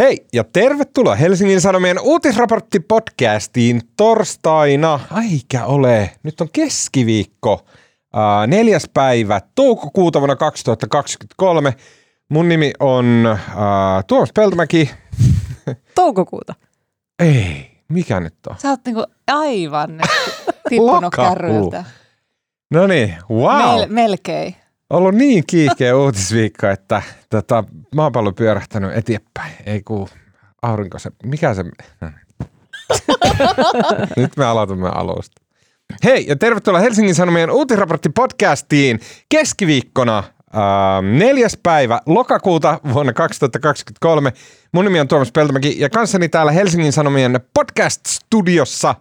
Hei ja tervetuloa Helsingin Sanomien uutisraporttipodcastiin torstaina. Aikä ole, nyt on keskiviikko, äh, neljäs päivä toukokuuta vuonna 2023. Mun nimi on äh, Tuomas Peltomäki. Toukokuuta. Ei, mikä nyt on? Sä oot niinku aivan tippunut kärryltä. No niin, wow. Mel- melkein. Ollut niin kiihkeä uutisviikko, että tota, maapallo pyörähtänyt eteenpäin. Ei kun aurinko se, mikä se, no niin. Nyt me aloitamme alusta. Hei ja tervetuloa Helsingin Sanomien uutisraporttipodcastiin keskiviikkona äh, neljäs päivä lokakuuta vuonna 2023. Mun nimi on Tuomas Peltomäki ja kanssani täällä Helsingin Sanomien podcast-studiossa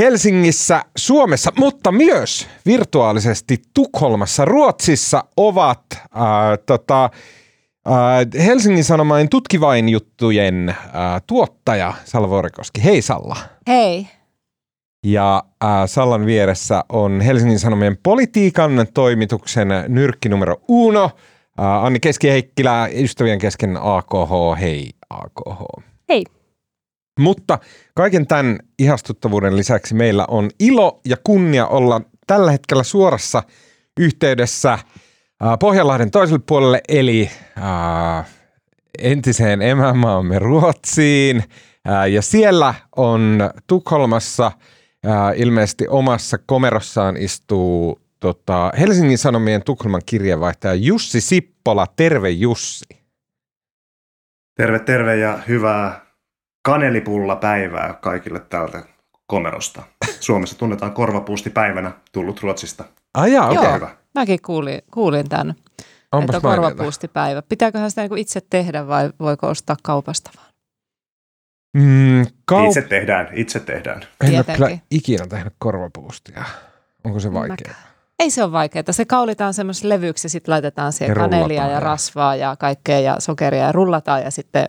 Helsingissä, Suomessa, mutta myös virtuaalisesti Tukholmassa, Ruotsissa ovat äh, tota, äh, Helsingin Sanomain tutkivain juttujen äh, tuottaja Salla Vuorikoski. Hei Salla. Hei. Ja äh, Sallan vieressä on Helsingin Sanomien politiikan toimituksen nyrkki numero uno. Äh, Anni Keski-Heikkilä, ystävien kesken AKH. Hei AKH. Hei. Mutta kaiken tämän ihastuttavuuden lisäksi meillä on ilo ja kunnia olla tällä hetkellä suorassa yhteydessä Pohjanlahden toiselle puolelle, eli äh, entiseen emämaamme Ruotsiin. Äh, ja siellä on Tukholmassa äh, ilmeisesti omassa komerossaan istuu tota, Helsingin Sanomien Tukholman kirjeenvaihtaja Jussi Sippola. Terve Jussi. Terve, terve ja hyvää kanelipulla päivää kaikille täältä komerosta. Suomessa tunnetaan korvapuustipäivänä tullut Ruotsista. Ah jaa, okei. Joo. Hyvä. Mäkin kuulin, kuulin tämän, Onpas että on korvapuustipäivä. Pitääköhän sitä niinku itse tehdä vai voiko ostaa kaupasta vaan? Mm, kaup- Itse tehdään, itse tehdään. En ole kyllä ikinä tehnyt korvapuustia. Onko se vaikeaa? Ei se ole vaikeaa. Se kaulitaan semmoisessa levyksi ja sitten laitetaan siihen Ja kanelia ja ja- rasvaa ja kaikkea ja sokeria ja rullataan ja sitten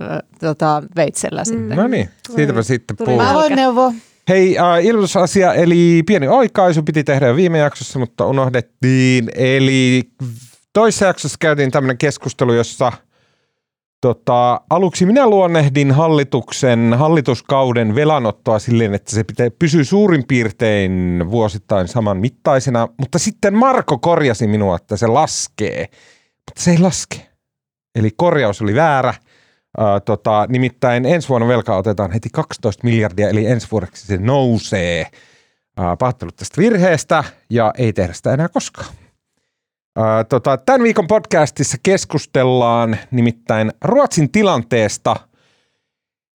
äh, tota, veitsellä sitten. No niin, siitäpä sitten puhutaan. Mä voin neuvoa. Hei, äh, ilmoitusasia, eli pieni oikaisu piti tehdä jo viime jaksossa, mutta unohdettiin. Eli toisessa jaksossa käytiin tämmöinen keskustelu, jossa tota, aluksi minä luonnehdin hallituksen, hallituskauden velanottoa silleen, että se pitää, pysyy suurin piirtein vuosittain saman mittaisena, mutta sitten Marko korjasi minua, että se laskee, mutta se ei laske. Eli korjaus oli väärä. Ää, tota, nimittäin ensi vuonna velkaa otetaan heti 12 miljardia, eli ensi vuodeksi se nousee. Ää, pahoittelut tästä virheestä ja ei tehdä sitä enää koskaan. Ää, tota, tämän viikon podcastissa keskustellaan nimittäin Ruotsin tilanteesta.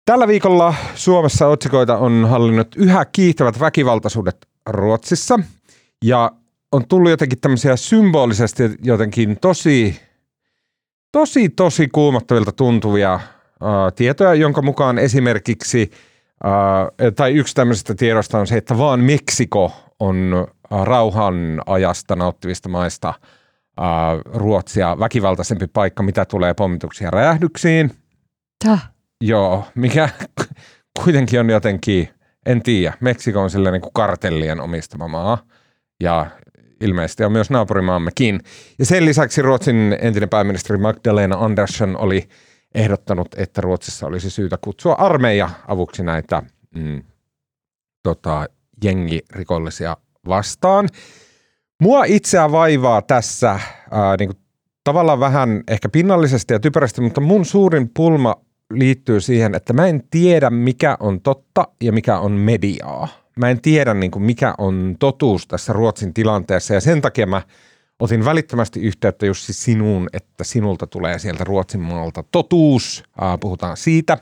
Tällä viikolla Suomessa otsikoita on hallinnut yhä kiihtävät väkivaltaisuudet Ruotsissa ja on tullut jotenkin tämmöisiä symbolisesti jotenkin tosi tosi, tosi kuumottavilta tuntuvia äh, tietoja, jonka mukaan esimerkiksi, äh, tai yksi tämmöisistä tiedosta on se, että vaan Meksiko on äh, rauhan ajasta nauttivista maista äh, Ruotsia väkivaltaisempi paikka, mitä tulee pommituksiin ja räjähdyksiin. Täh. Joo, mikä kuitenkin on jotenkin, en tiedä, Meksiko on sillä niin kuin kartellien omistama maa ja ilmeisesti on myös naapurimaammekin. Ja sen lisäksi Ruotsin entinen pääministeri Magdalena Andersson oli ehdottanut, että Ruotsissa olisi syytä kutsua armeija avuksi näitä mm, tota, jengirikollisia vastaan. Mua itseä vaivaa tässä ää, niin kuin tavallaan vähän ehkä pinnallisesti ja typerästi, mutta mun suurin pulma liittyy siihen, että mä en tiedä mikä on totta ja mikä on mediaa. Mä en tiedä niin kuin mikä on totuus tässä Ruotsin tilanteessa ja sen takia mä otin välittömästi yhteyttä Jussi sinuun, että sinulta tulee sieltä Ruotsin maalta totuus. Äh, puhutaan siitä.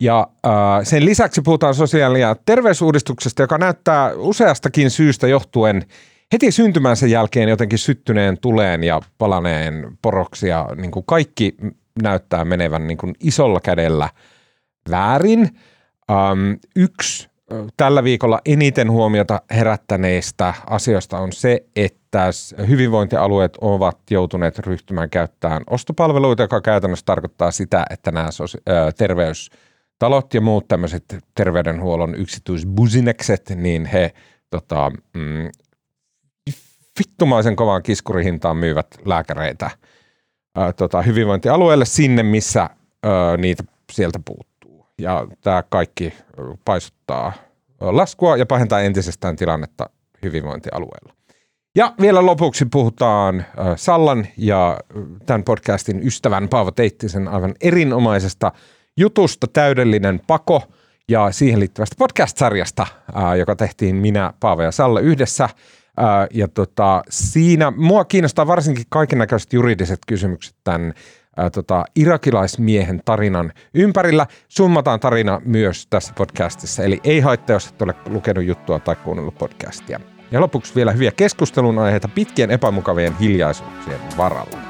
Ja äh, sen lisäksi puhutaan sosiaali- ja terveysuudistuksesta, joka näyttää useastakin syystä johtuen heti syntymänsä jälkeen jotenkin syttyneen tuleen ja palaneen poroksi ja niin kuin kaikki näyttää menevän niin kuin isolla kädellä väärin. Ähm, yksi tällä viikolla eniten huomiota herättäneistä asioista on se, että hyvinvointialueet ovat joutuneet ryhtymään käyttämään ostopalveluita, joka käytännössä tarkoittaa sitä, että nämä terveystalot ja muut tämmöiset terveydenhuollon yksityisbusinekset, niin he tota, mm, vittumaisen kovaan kiskurihintaan myyvät lääkäreitä ää, tota, hyvinvointialueelle sinne, missä ö, niitä sieltä puuttuu. Ja tämä kaikki paisuttaa laskua ja pahentaa entisestään tilannetta hyvinvointialueella. Ja vielä lopuksi puhutaan Sallan ja tämän podcastin ystävän Paavo Teittisen aivan erinomaisesta jutusta Täydellinen pako ja siihen liittyvästä podcast-sarjasta, joka tehtiin minä, Paavo ja Salla yhdessä. Ja tota, siinä mua kiinnostaa varsinkin kaiken juridiset kysymykset tämän ää, tota, irakilaismiehen tarinan ympärillä. Summataan tarina myös tässä podcastissa, eli ei haittaa, jos et ole lukenut juttua tai kuunnellut podcastia. Ja lopuksi vielä hyviä keskustelun aiheita pitkien epämukavien hiljaisuuksien varalla.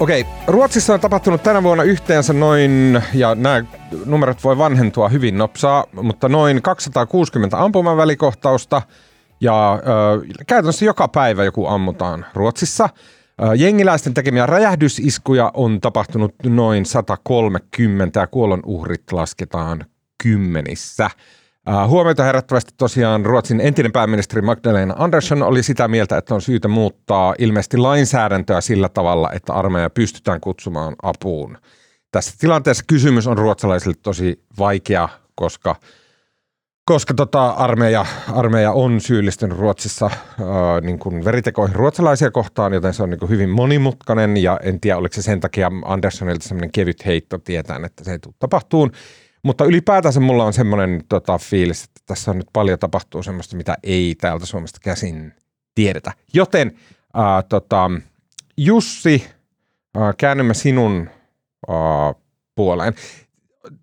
Okei, Ruotsissa on tapahtunut tänä vuonna yhteensä noin, ja nämä numerot voi vanhentua hyvin nopsaa, mutta noin 260 ampumavälikohtausta, ja ö, käytännössä joka päivä joku ammutaan Ruotsissa. Ö, jengiläisten tekemiä räjähdysiskuja on tapahtunut noin 130 ja kuolon uhrit lasketaan kymmenissä. Uh, huomiota herättävästi tosiaan Ruotsin entinen pääministeri Magdalena Andersson oli sitä mieltä, että on syytä muuttaa ilmeisesti lainsäädäntöä sillä tavalla, että armeija pystytään kutsumaan apuun. Tässä tilanteessa kysymys on ruotsalaisille tosi vaikea, koska, koska tota armeija, armeija on syyllistynyt Ruotsissa uh, niin kuin veritekoihin ruotsalaisia kohtaan, joten se on niin kuin hyvin monimutkainen ja en tiedä, oliko se sen takia Anderssonilta semmoinen kevyt heitto tietään, että se ei tule tapahtuun. Mutta ylipäätänsä mulla on semmoinen tota, fiilis, että tässä on nyt paljon tapahtuu semmoista, mitä ei täältä Suomesta käsin tiedetä. Joten ää, tota, Jussi, ää, käännymme sinun ää, puoleen.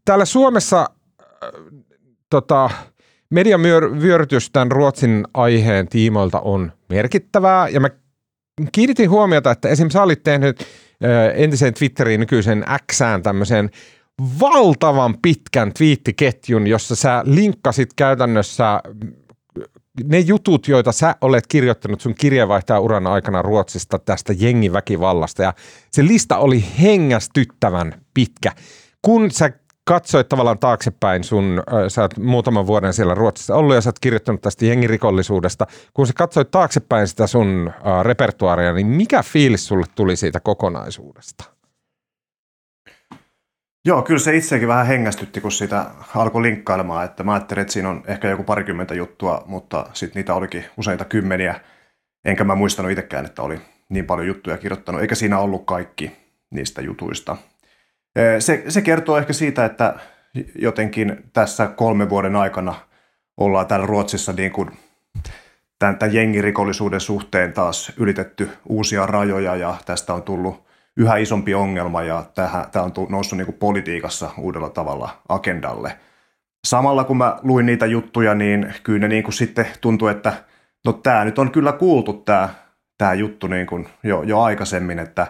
Täällä Suomessa ää, tota, median myör- vyörytys tämän Ruotsin aiheen tiimoilta on merkittävää, ja mä kiinnitin huomiota, että esimerkiksi sä olit tehnyt entiseen Twitteriin nykyisen Xään tämmöisen valtavan pitkän twiittiketjun, jossa sä linkkasit käytännössä ne jutut, joita sä olet kirjoittanut sun kirjeenvaihtajan uran aikana Ruotsista tästä jengiväkivallasta. Ja se lista oli hengästyttävän pitkä. Kun sä katsoit tavallaan taaksepäin sun, sä oot muutaman vuoden siellä Ruotsissa ollut ja sä oot kirjoittanut tästä jengirikollisuudesta. Kun sä katsoit taaksepäin sitä sun repertuaaria, niin mikä fiilis sulle tuli siitä kokonaisuudesta? Joo, kyllä se itsekin vähän hengästytti, kun sitä alkoi linkkailemaan, että mä ajattelin, että siinä on ehkä joku parikymmentä juttua, mutta sitten niitä olikin useita kymmeniä. Enkä mä muistanut itsekään, että oli niin paljon juttuja kirjoittanut, eikä siinä ollut kaikki niistä jutuista. Se, se kertoo ehkä siitä, että jotenkin tässä kolmen vuoden aikana ollaan täällä Ruotsissa niin kuin tämän, tämän jengirikollisuuden suhteen taas ylitetty uusia rajoja ja tästä on tullut yhä isompi ongelma ja tämä on noussut niin politiikassa uudella tavalla agendalle. Samalla kun mä luin niitä juttuja, niin kyllä ne niin kuin sitten tuntui, että no tämä nyt on kyllä kuultu tämä, tämä juttu niin kuin jo, jo aikaisemmin, että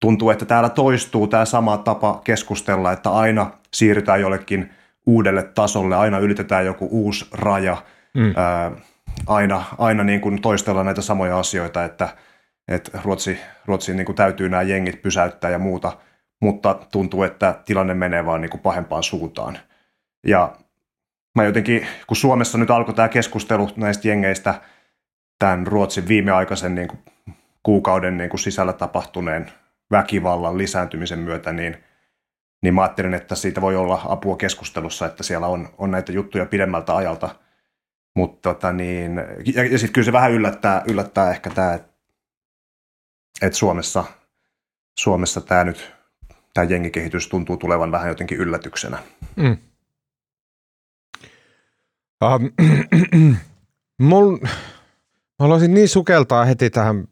tuntuu, että täällä toistuu tämä sama tapa keskustella, että aina siirrytään jollekin uudelle tasolle, aina ylitetään joku uusi raja, mm. ää, aina, aina niin kuin toistellaan näitä samoja asioita, että – että Ruotsi, Ruotsi niin kuin täytyy nämä jengit pysäyttää ja muuta, mutta tuntuu, että tilanne menee vaan niin kuin pahempaan suuntaan. Ja mä jotenkin, kun Suomessa nyt alkoi tämä keskustelu näistä jengeistä tämän Ruotsin viimeaikaisen niin kuin kuukauden niin kuin sisällä tapahtuneen väkivallan lisääntymisen myötä, niin, niin mä ajattelin, että siitä voi olla apua keskustelussa, että siellä on, on näitä juttuja pidemmältä ajalta. Mutta tota niin, ja, ja sitten kyllä se vähän yllättää, yllättää ehkä tämä, että että Suomessa, Suomessa tämä nyt, tämä jengikehitys tuntuu tulevan vähän jotenkin yllätyksenä. Mm. Um, mul, mä haluaisin niin sukeltaa heti tähän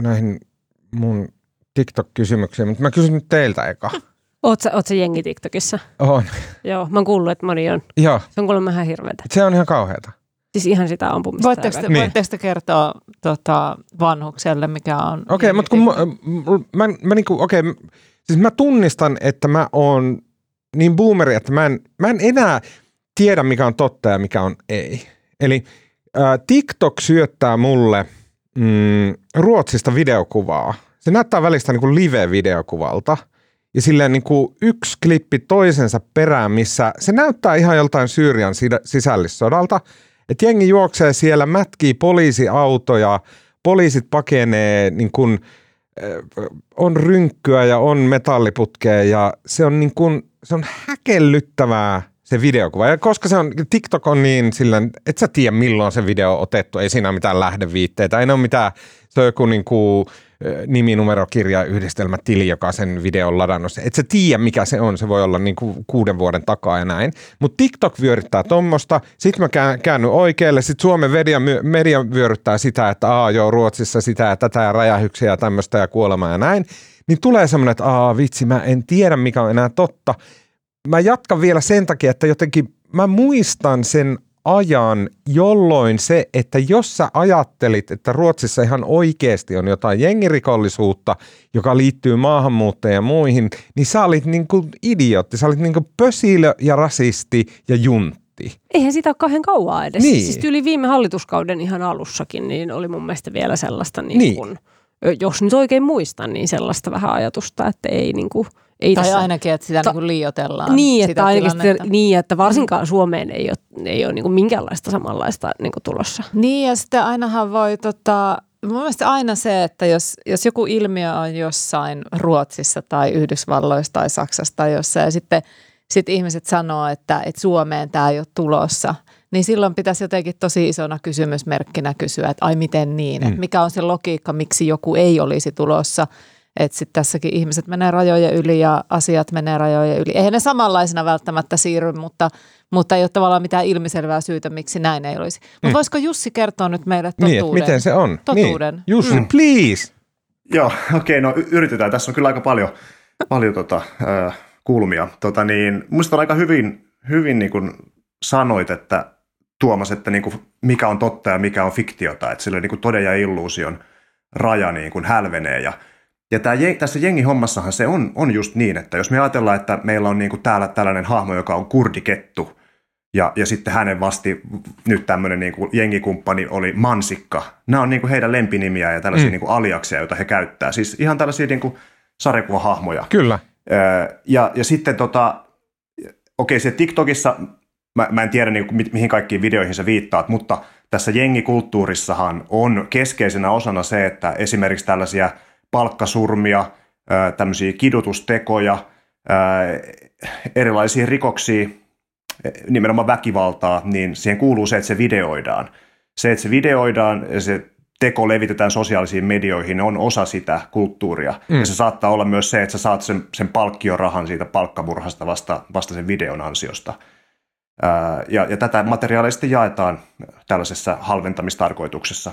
näihin mun TikTok-kysymyksiin, mutta mä kysyn nyt teiltä eka. Oot sä, oot sä jengi TikTokissa? On. Joo, mä oon kuullut, että moni on. Joo. Se on kuulemma ihan hirveätä. Se on ihan kauheata. Siis ihan sitä ampumista. Voitteko te, Niin. voitteko te kertoa tota, vanhukselle, mikä on... Okei, okay, mutta kun mä, mä, mä niinku, okei, okay, siis mä tunnistan, että mä oon niin boomeri, että mä en, mä en enää tiedä, mikä on totta ja mikä on ei. Eli äh, TikTok syöttää mulle mm, Ruotsista videokuvaa. Se näyttää välistä niin kuin live-videokuvalta. ja silleen niin kuin yksi klippi toisensa perään, missä se näyttää ihan joltain Syyrian sisällissodalta, että jengi juoksee siellä, mätkii poliisiautoja, poliisit pakenee, niin kuin, äh, on rynkkyä ja on metalliputkea ja se on, niin kuin, se on häkellyttävää se videokuva. Ja koska se on, TikTok on niin silleen, et sä tiedä milloin se video on otettu, ei siinä ole mitään lähdeviitteitä, ei ne ole mitään, se on joku niin kuin, niminumerokirja yhdistelmätili, joka sen videon ladannut. Et sä tiedä, mikä se on. Se voi olla niin kuin kuuden vuoden takaa ja näin. Mutta TikTok vyöryttää tuommoista. Sitten mä käännyn oikealle. Sitten Suomen media, media vyöryttää sitä, että aa joo, Ruotsissa sitä ja tätä ja räjähyksiä ja tämmöistä ja kuolemaa ja näin. Niin tulee semmoinen, että aa vitsi, mä en tiedä, mikä on enää totta. Mä jatkan vielä sen takia, että jotenkin mä muistan sen ajan, jolloin se, että jos sä ajattelit, että Ruotsissa ihan oikeasti on jotain jengirikollisuutta, joka liittyy maahanmuuttajiin ja muihin, niin sä olit niin kuin idiootti, sä olit niin kuin pösilö ja rasisti ja juntti. Eihän sitä ole kauhean kauaa edes. Niin. Siis yli viime hallituskauden ihan alussakin, niin oli mun mielestä vielä sellaista, niin Niin. Kun, jos nyt oikein muistan, niin sellaista vähän ajatusta, että ei niin kuin, ei Tai tässä, ainakin, että sitä Ta- niin liioitellaan. niin, sitä että ainakin sitten, niin, että varsinkaan Suomeen ei ole, ei ole niin kuin minkäänlaista samanlaista niin kuin tulossa. Niin ja sitten ainahan voi, tota, mun mielestä aina se, että jos, jos joku ilmiö on jossain Ruotsissa tai Yhdysvalloissa tai Saksassa tai jossain ja sitten sit ihmiset sanoo, että, että Suomeen tämä ei ole tulossa, niin silloin pitäisi jotenkin tosi isona kysymysmerkkinä kysyä, että ai miten niin, mm. että mikä on se logiikka, miksi joku ei olisi tulossa. Että sitten tässäkin ihmiset menee rajojen yli ja asiat menee rajojen yli. Eihän ne samanlaisena välttämättä siirry, mutta, mutta ei ole tavallaan mitään ilmiselvää syytä, miksi näin ei olisi. Mutta Mm. voisiko Jussi kertoa nyt meille totuuden? Niin, miten se on. Totuuden. Niin. Jussi, mm. please. Joo, okei, okay, no yritetään. Tässä on kyllä aika paljon, paljon tota, äh, kulmia. Tota, niin, musta on aika hyvin, hyvin niin kuin sanoit, että Tuomas, että niin kuin, mikä on totta ja mikä on fiktiota. Että sillä niin kuin toden ja illuusion raja niin kuin hälvenee. Ja, ja tää, tässä jengihommassahan se on, on just niin, että jos me ajatellaan, että meillä on niin kuin täällä tällainen hahmo, joka on kurdikettu, ja, ja sitten hänen vasti nyt tämmöinen niin kuin jengikumppani oli Mansikka. Nämä on niin kuin heidän lempinimiä ja tällaisia mm. niin kuin aliaksia, joita he käyttää. Siis ihan tällaisia niin kuin sarjakuvahahmoja. Kyllä. Öö, ja, ja sitten tota, okei se TikTokissa, mä, mä en tiedä niin kuin, mi- mihin kaikkiin videoihin sä viittaat, mutta tässä jengikulttuurissahan on keskeisenä osana se, että esimerkiksi tällaisia palkkasurmia, tämmöisiä kidutustekoja, erilaisia rikoksia, nimenomaan väkivaltaa, niin siihen kuuluu se, että se videoidaan. Se, että se videoidaan ja se teko levitetään sosiaalisiin medioihin, on osa sitä kulttuuria. Mm. Ja se saattaa olla myös se, että sä saat sen, sen palkkiorahan siitä palkkamurhasta vasta, vasta sen videon ansiosta. Ää, ja, ja tätä materiaalia sitten jaetaan tällaisessa halventamistarkoituksessa.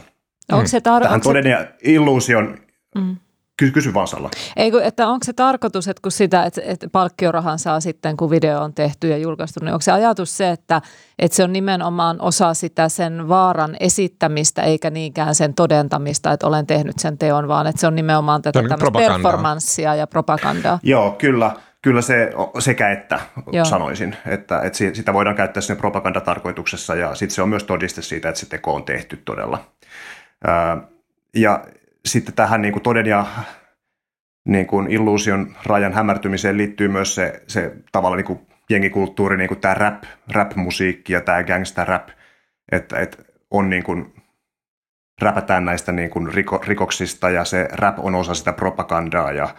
Onko se, tar- Tähän onko se, ja illuusion, Mm. Ky- kysy vaan Salla. ei, kun, että onko se tarkoitus, että kun sitä, että, että palkkiorahan saa sitten, kun video on tehty ja julkaistu, niin onko se ajatus se, että, että se on nimenomaan osa sitä sen vaaran esittämistä, eikä niinkään sen todentamista, että olen tehnyt sen teon, vaan että se on nimenomaan tätä on niin propagandaa. performanssia ja propagandaa. Joo, kyllä. Kyllä se sekä että Joo. Sanoisin, että, että si- sitä voidaan käyttää sinne propagandatarkoituksessa ja sitten se on myös todiste siitä, että se teko on tehty todella. Ja sitten tähän niin kuin toden ja niin kuin illuusion rajan hämärtymiseen liittyy myös se, se tavallaan niin kuin jengikulttuuri, niin kuin tämä rap, rap-musiikki ja tämä gangsta rap, että, että on niin kuin, räpätään näistä niin kuin riko, rikoksista ja se rap on osa sitä propagandaa ja,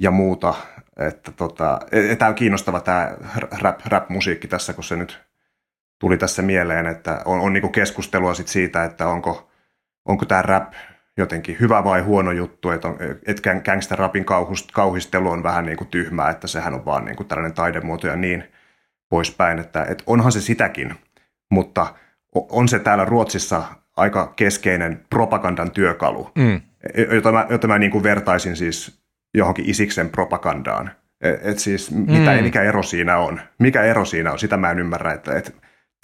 ja muuta. Että tota, tämä on kiinnostava tämä rap, rap-musiikki tässä, kun se nyt tuli tässä mieleen, että on, on niin kuin keskustelua sit siitä, että onko, onko tämä rap jotenkin hyvä vai huono juttu, että, on, että gangster rapin kauhistelu on vähän niin kuin tyhmää, että sehän on vaan niin kuin tällainen taidemuoto ja niin poispäin, että, että onhan se sitäkin, mutta on se täällä Ruotsissa aika keskeinen propagandan työkalu, Mm. jota mä, jota mä niin kuin vertaisin siis johonkin Isiksen propagandaan. Et, et siis mitä, Mm. mikä ero siinä on? Mikä ero siinä on? Sitä mä en ymmärrä, että, että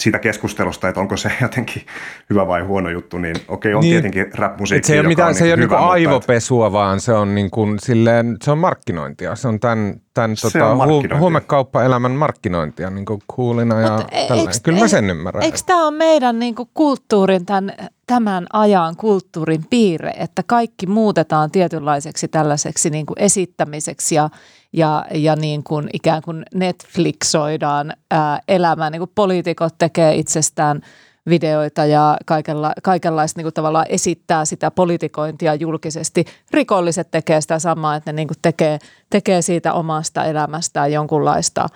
siitä keskustelusta, että onko se jotenkin hyvä vai huono juttu, niin okei, on Niin. niin. tietenkin rap-musiikki, se ei ole, mitään, on se ei ole niin niinku hyvä, mutta aivopesua, vaan se on, niinku, silleen, se on markkinointia. Se on tämän, Se tota, on hu- markkinointia. huumekauppaelämän markkinointia niin kuin coolina ja e- tällainen. Kyllä mä ei- sen ymmärrän. Eikö tämä ole meidän niinku kulttuurin, tämän, tämän ajan kulttuurin piirre, että kaikki muutetaan tietynlaiseksi tällaiseksi niinku esittämiseksi ja, ja, ja niin kuin ikään kuin Netflixoidaan ää, elämää. Niin kuin poliitikot tekee itsestään videoita ja kaikenla, kaikenlaista niin kuin tavallaan esittää sitä politikointia julkisesti. Rikolliset tekee sitä samaa, että ne niin kuin tekee, tekee siitä omasta elämästään jonkunlaista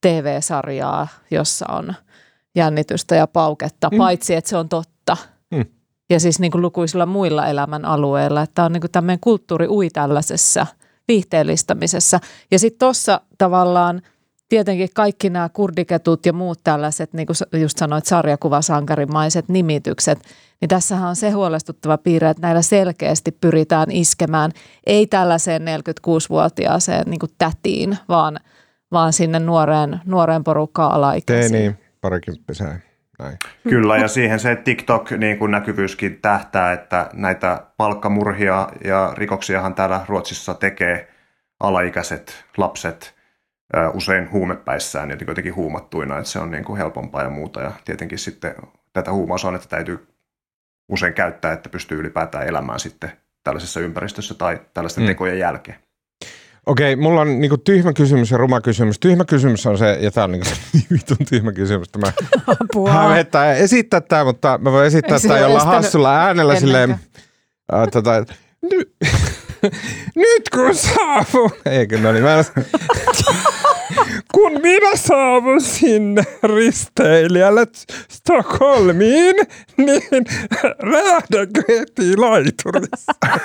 TV-sarjaa, jossa on jännitystä ja pauketta, Mm. paitsi että se on totta. Mm. Ja siis niin kuin lukuisilla muilla elämän alueilla, että on niin kuin tämmöinen kulttuuri ui tällaisessa viihteellistämisessä. Ja sitten tuossa tavallaan tietenkin kaikki nämä kurdiketut ja muut tällaiset, niin kuin just sanoit, sarjakuvasankarimaiset nimitykset, niin tässähän on se huolestuttava piirre, että näillä selkeästi pyritään iskemään ei tällaiseen 46-vuotiaaseen niin kuin tätiin, vaan, vaan sinne nuoreen, nuoreen porukkaan alaikäisiin. Teini, parikymppiseen. Näin. Kyllä, ja siihen se TikTok niin tähtää, että näitä palkkamurhia ja rikoksiahan täällä Ruotsissa tekee alaikäiset lapset usein huumepäissään ja jotenkin huumattuina, että se on niin kuin helpompaa ja muuta. Ja tietenkin sitten tätä huumausainetta täytyy usein käyttää, että pystyy ylipäätään elämään sitten tällaisessa ympäristössä tai tällaisten Mm. tekojen jälkeen. Okei, mulla on niinku tyhmä kysymys ja ruma kysymys. Tyhmä kysymys on se, ja tämä on niinku niin vitun tyhmä kysymys, että mä hävettää esittää tämä, mutta mä voin esittää tämä jollain hassulla äänellä silleen, äh, tota, ny, nyt kun saavun, eikö no niin, mä en, kun minä saavun sinne risteilijälle Stockholmiin, niin räjähdänkö heti laiturissa?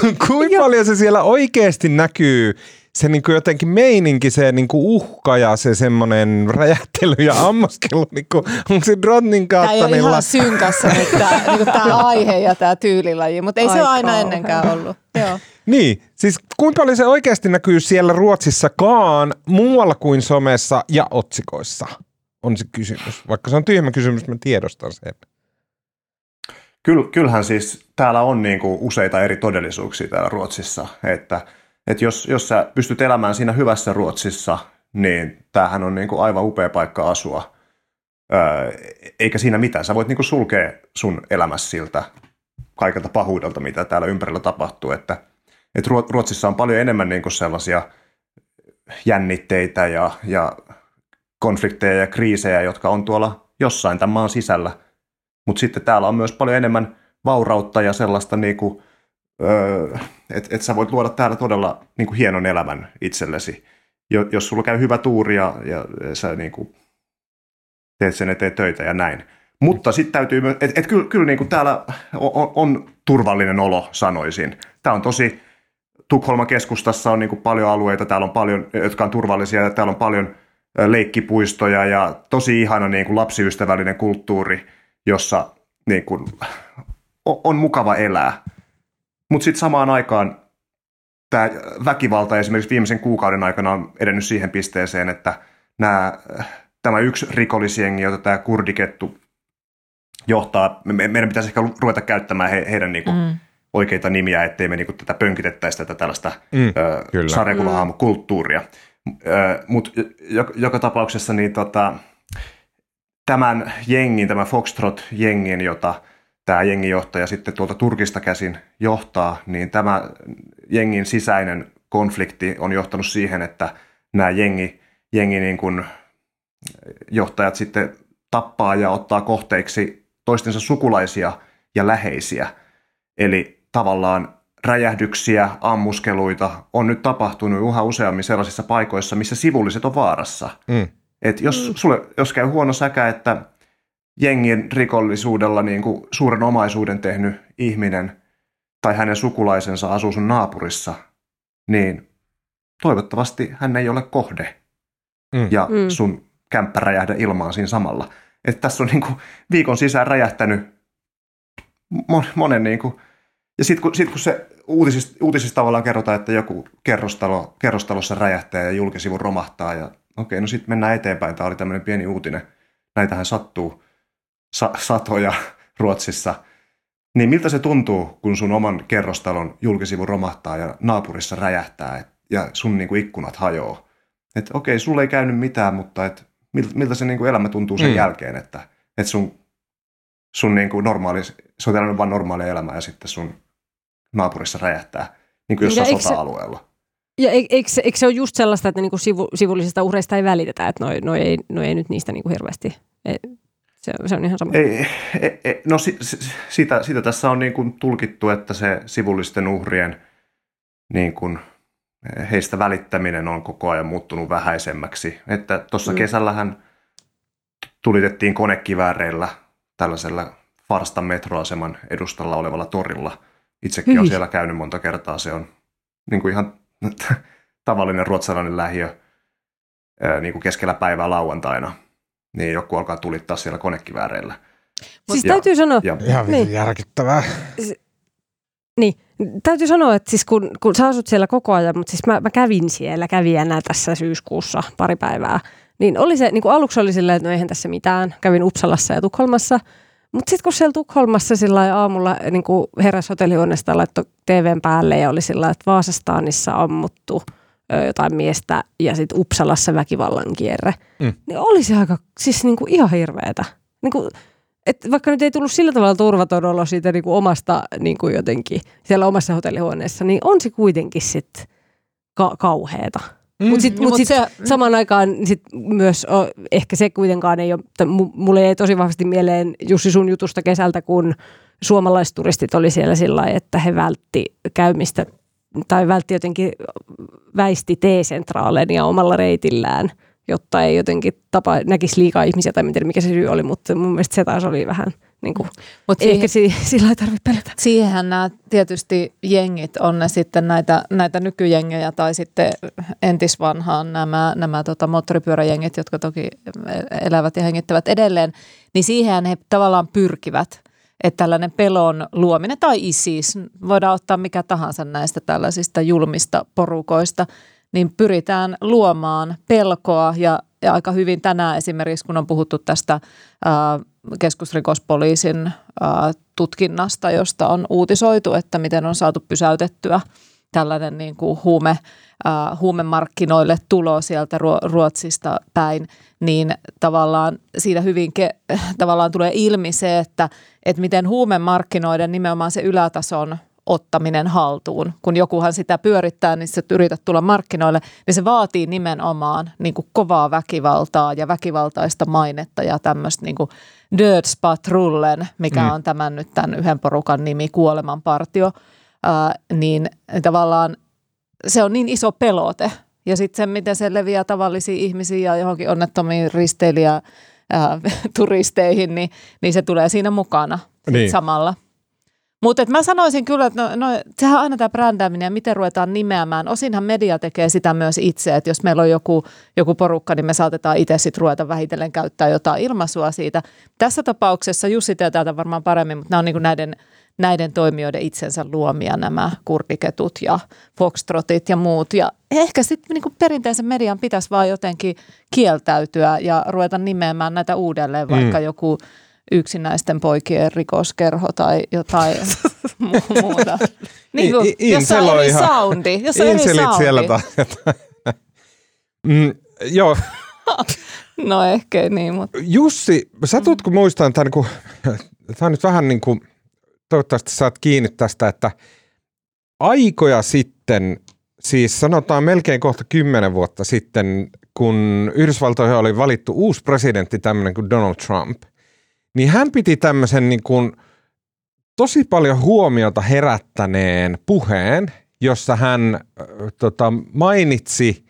Ku- Kuinka paljon se siellä oikeasti näkyy, se niinku jotenkin meininki, se niinku uhka ja se semmoinen räjähtely ja ammoskelu, niinku, onko se Dronnin Tämä ei kautta ole ihan synkassa nyt tämä, niin tämä aihe ja tämä tyylilaji, mutta ei se Ai ole aina ennenkään ollut. Joo. Niin, siis kuinka paljon se oikeasti näkyy siellä Ruotsissakaan muualla kuin somessa ja otsikoissa, on se kysymys. Vaikka se on tyhmä kysymys, mä tiedostan sen. Kyllä, kyllähän siis täällä on niin kuin useita eri todellisuuksia täällä Ruotsissa, että, että jos, jos sä pystyt elämään siinä hyvässä Ruotsissa, niin tämähän on niin kuin aivan upea paikka asua. Öö, eikä siinä mitään. Sä voit niin kuin sulkea sun elämässä siltä kaikelta pahuudelta, mitä täällä ympärillä tapahtuu. Että, että Ruo- Ruotsissa on paljon enemmän niin kuin sellaisia jännitteitä ja, ja konflikteja ja kriisejä, jotka on tuolla jossain tämän maan sisällä – mutta sitten täällä on myös paljon enemmän vaurautta ja sellaista, niinku, öö, että et sä voit luoda täällä todella niinku, hienon elämän itsellesi. Jo, jos sulla käy hyvä tuuri ja, ja sä niinku, teet sen eteen töitä ja näin. Mutta sitten täytyy että et kyllä, kyllä niinku täällä on, on, on turvallinen olo, sanoisin. Tämä on tosi, Tukholman keskustassa on niinku paljon alueita, täällä on paljon, jotka on turvallisia ja täällä on paljon leikkipuistoja ja tosi ihana niinku lapsiystävällinen kulttuuri, jossa niin kuin, on mukava elää. Mutta sitten samaan aikaan tämä väkivalta esimerkiksi viimeisen kuukauden aikana on edennyt siihen pisteeseen, että nämä, tämä yksi rikollisjengi, jota tämä kurdikettu johtaa, me, meidän pitäisi ehkä ruveta käyttämään he, heidän niin kuin, mm. Oikeita nimiä, ettei me niin kuin, tätä pönkitettäisi tätä tällaista Mm, mm, sarjakuvahahmokulttuuria. Mutta joka, joka tapauksessa niin tota, tämän jengin, tämän Foxtrot-jengin, jota tämä jenginjohtaja sitten tuolta Turkista käsin johtaa, niin tämä jengin sisäinen konflikti on johtanut siihen, että nämä jengi, jengi niin kuin johtajat sitten tappaa ja ottaa kohteiksi toistensa sukulaisia ja läheisiä. Eli tavallaan räjähdyksiä, ammuskeluita on nyt tapahtunut yhä useammin sellaisissa paikoissa, missä sivulliset on vaarassa. Mm. Et jos, sulle, jos käy huono säkä, että jengin rikollisuudella niin kuin suuren omaisuuden tehnyt ihminen tai hänen sukulaisensa asuu sun naapurissa, niin toivottavasti hän ei ole kohde Mm. ja Mm. sun kämppä räjähdä ilmaan siinä samalla. Et tässä on niin kuin viikon sisään räjähtänyt mon, monen niin kuin, ja sitten kun, sit kun se uutisissa, uutisissa tavallaan kerrotaan, että joku kerrostalo, kerrostalossa räjähtää ja julkisivu romahtaa ja okei, no sitten mennään eteenpäin. Tämä oli tämmöinen pieni uutinen. Näitähän sattuu sa- satoja Ruotsissa. Niin miltä se tuntuu, kun sun oman kerrostalon julkisivu romahtaa ja naapurissa räjähtää? Et, ja sun niin kuin ikkunat hajoaa. Että okei, sulle ei käynyt mitään, mutta et, miltä se niin kuin elämä tuntuu sen mm. jälkeen, että, että sun, sun niin kuin normaali, se on elänyt vain normaalia elämää ja sitten sun naapurissa räjähtää niin kuin jossain ja sota-alueella. Ja eikö, eikö se ole just sellaista, että niinku sivu, sivullisista uhreista ei välitetä, että noi, noi, ei, noi ei nyt niistä niinku hirveästi, se, se on ihan sama. Ei, ei, ei, no si, si, sitä, sitä tässä on niin kuin tulkittu, että se sivullisten uhrien niin kuin, heistä välittäminen on koko ajan muuttunut vähäisemmäksi. Että tuossa mm. kesällähän tulitettiin konekivääreillä tällaisella Farstan metroaseman edustalla olevalla torilla. Itsekin olen siellä käynyt monta kertaa. Se on niin kuin ihan tavallinen ruotsalainen lähiö niin kuin keskellä päivää lauantaina. Niin joku alkaa tulittaa siellä konekivääreillä. Siis ja, täytyy sanoa... Ja, ihan niin. järkyttävää. Niin, täytyy sanoa, että siis kun, kun sä asut siellä koko ajan, mutta siis mä, mä kävin siellä kävijänä tässä syyskuussa pari päivää, niin oli se, niin kuin aluksi oli silleen, että no eihän tässä mitään, kävin Uppsalassa ja Tukholmassa, mutta sitten kun siellä Tukholmassa sillä aamulla niin kuin heräsi hotellihuoneesta laittoi TVn päälle ja oli sillä että Vaasastaanissa ammuttu ö, jotain miestä ja sitten Uppsalassa väkivallan kierre, mm. niin oli se aika siis niin kuin ihan hirveetä. Niin kuin, et vaikka nyt ei tullut sillä tavalla turvaton olo siitä niin kuin omasta niin kuin jotenkin siellä omassa hotellihuoneessa, niin on se kuitenkin sitten ka- kauheeta. Mm, mutta sitten mut sit se, samaan aikaan sit myös o, ehkä se kuitenkaan ei ole, mulle ei tosi vahvasti mieleen Jussi sun jutusta kesältä, kun suomalaisturistit oli siellä sillä että he vältti käymistä tai vältti jotenkin väisti T-sentraalen ja omalla reitillään – jotta ei jotenkin tapa, näkisi liikaa ihmisiä tai miten mikä se syy oli, mutta mun mielestä se taas oli vähän niin kuin, Mut siihen, ehkä si, sillä ei tarvitse pelätä. Siihenhän nämä tietysti jengit on ne sitten näitä, näitä nykyjengejä tai sitten entisvanhaan nämä, nämä tota, moottoripyöräjengit, jotka toki elävät ja hengittävät edelleen, niin siihen he tavallaan pyrkivät että tällainen pelon luominen tai ISIS, voidaan ottaa mikä tahansa näistä tällaisista julmista porukoista – niin pyritään luomaan pelkoa ja, ja aika hyvin tänään esimerkiksi, kun on puhuttu tästä ää, keskusrikospoliisin ää, tutkinnasta, josta on uutisoitu, että miten on saatu pysäytettyä tällainen niin kuin huume, ää, huumemarkkinoille tulo sieltä Ruotsista päin, niin tavallaan siitä hyvin ke, tavallaan tulee ilmi se, että, että miten huumemarkkinoiden nimenomaan se ylätason ottaminen haltuun. Kun jokuhan sitä pyörittää, niin se yrität tulla markkinoille, niin se vaatii nimenomaan niin kuin kovaa väkivaltaa ja väkivaltaista mainetta ja tämmöistä niin kuin Dödspatrullen, mikä mm. on tämän nyt tämän yhden porukan nimi, kuolemanpartio, ää, niin tavallaan se on niin iso pelote. Ja sitten se, miten se leviää tavallisiin ihmisiin ja johonkin onnettomiin risteilijä turisteihin, niin, niin se tulee siinä mukana niin. samalla. Mutta mä sanoisin kyllä, että no, no, sehän on aina tämä brändääminen ja miten ruvetaan nimeämään. Osinhan media tekee sitä myös itse, että jos meillä on joku, joku porukka, niin me saatetaan itse sitten ruveta vähitellen käyttää jotain ilmaisua siitä. Tässä tapauksessa Jussi tietää tätä varmaan paremmin, mutta nämä on niin näiden, näiden toimijoiden itsensä luomia nämä kurdiketut ja foxtrotit ja muut. Ja ehkä sitten niin perinteisen median pitäisi vaan jotenkin kieltäytyä ja ruveta nimeämään näitä uudelleen, vaikka mm. joku – yksinäisten poikien rikoskerho tai jotain muuta. Niin kuin, I, jos on eri ihan, soundi. Jos on eri soundi. siellä taas. mm, joo. no ehkä niin, mutta... Jussi, sä muistan, tämä, niin tämä on nyt vähän niin kuin, toivottavasti saat kiinni tästä, että aikoja sitten, siis sanotaan melkein kohta kymmenen vuotta sitten, kun Yhdysvaltoihin oli valittu uusi presidentti, tämmöinen kuin Donald Trump – niin hän piti tämmöisen niin kuin tosi paljon huomiota herättäneen puheen, jossa hän tota, mainitsi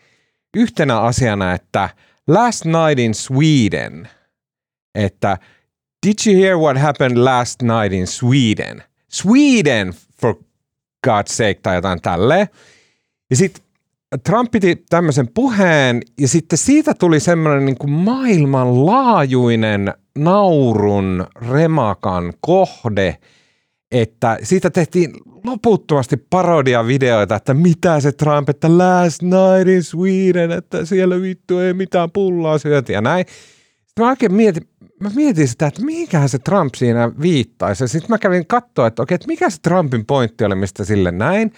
yhtenä asiana, että last night in Sweden, että did you hear what happened last night in Sweden? Sweden, for God's sake, tai jotain tälleen. Ja sitten Trump piti tämmöisen puheen ja sitten siitä tuli semmoinen niin kuin maailmanlaajuinen naurun remakan kohde, että siitä tehtiin loputtomasti parodiavideoita, että mitä se Trump, että last night in Sweden, että siellä vittu ei mitään pullaa syöti ja näin. Sitten mä oikein mietin, mä mietin sitä, että mihinkähän se Trump siinä viittaisi. Sitten mä kävin katsoa, että okei, että mikä se Trumpin pointti oli, mistä sille näin.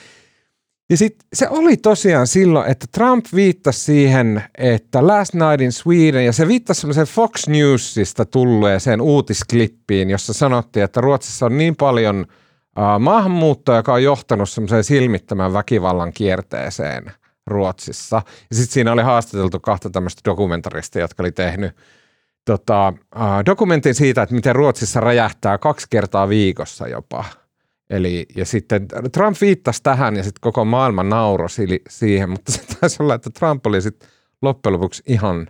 Ja sitten se oli tosiaan silloin, että Trump viittasi siihen, että Last Night in Sweden, ja se viittasi semmoiseen Fox Newsista tulleeseen uutisklippiin, jossa sanottiin, että Ruotsissa on niin paljon uh, maahanmuuttoa, joka on johtanut semmoiseen silmittömän väkivallan kierteeseen Ruotsissa. Ja sitten siinä oli haastateltu kahta tämmöistä dokumentaristia, jotka oli tehnyt tota, uh, dokumentin siitä, että miten Ruotsissa räjähtää kaksi kertaa viikossa jopa – Eli, ja sitten Trump viittasi tähän ja sitten koko maailma nauroi siihen, mutta se taisi olla, että Trump oli sitten loppujen lopuksi ihan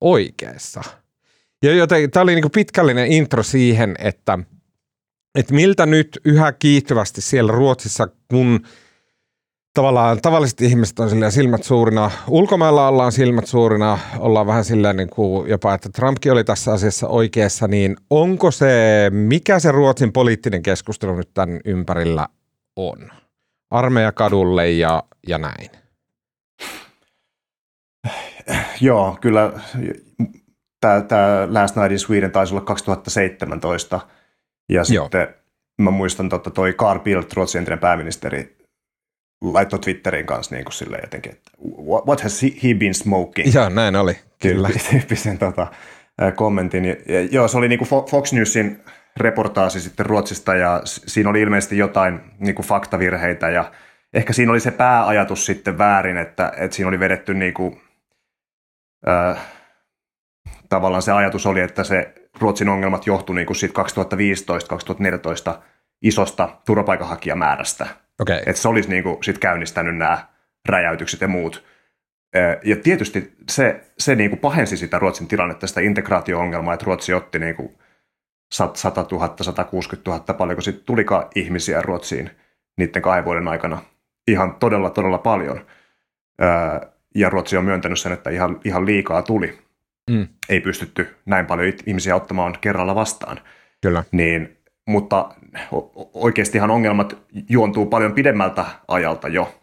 oikeassa. Ja joten tämä oli niin pitkällinen intro siihen, että, että miltä nyt yhä kiihtyvästi siellä Ruotsissa, kun – tavallaan tavalliset ihmiset on silmät suurina. Ulkomailla ollaan silmät suurina, ollaan vähän silleen niin kuin jopa, että Trumpkin oli tässä asiassa oikeassa, niin onko se, mikä se Ruotsin poliittinen keskustelu nyt tämän ympärillä on? Armeija kadulle ja, ja näin. Joo, kyllä tämä, Last Night in Sweden taisi olla 2017. Ja Joo. sitten mä muistan, että toi Carl Bildt, Ruotsin entinen pääministeri, laittoi Twitterin kanssa niin kuin sille jotenkin, että what has he been smoking? Joo, näin oli, kyllä. Tyyppisen tota, kommentin. Ja, joo, se oli niin kuin Fox Newsin reportaasi sitten Ruotsista ja siinä oli ilmeisesti jotain niin kuin faktavirheitä ja ehkä siinä oli se pääajatus sitten väärin, että, että siinä oli vedetty niin kuin, äh, tavallaan se ajatus oli, että se Ruotsin ongelmat johtui niin kuin siitä 2015-2014 isosta turvapaikanhakijamäärästä. Okay. Että se olisi niin kuin sit käynnistänyt nämä räjäytykset ja muut. Ja tietysti se, se niin kuin pahensi sitä Ruotsin tilannetta, sitä integraatio-ongelmaa, että Ruotsi otti niin kuin 100 000, 160 000, paljonko sitten tulikaan ihmisiä Ruotsiin niiden kahden vuoden aikana. Ihan todella, todella paljon. Ja Ruotsi on myöntänyt sen, että ihan, ihan liikaa tuli. Mm. Ei pystytty näin paljon ihmisiä ottamaan kerralla vastaan. Kyllä. Niin mutta oikeastihan ongelmat juontuu paljon pidemmältä ajalta jo.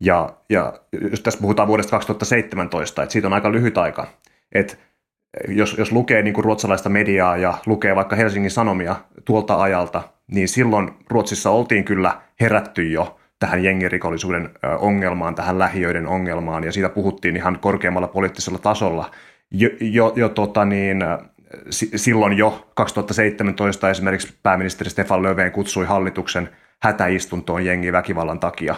Ja, ja jos tässä puhutaan vuodesta 2017, että siitä on aika lyhyt aika. Että jos, jos lukee niin kuin ruotsalaista mediaa ja lukee vaikka Helsingin Sanomia tuolta ajalta, niin silloin Ruotsissa oltiin kyllä herätty jo tähän jengirikollisuuden ongelmaan, tähän lähiöiden ongelmaan, ja siitä puhuttiin ihan korkeammalla poliittisella tasolla jo, jo, jo tota niin, silloin jo 2017 esimerkiksi pääministeri Stefan Löfven kutsui hallituksen hätäistuntoon jengi väkivallan takia.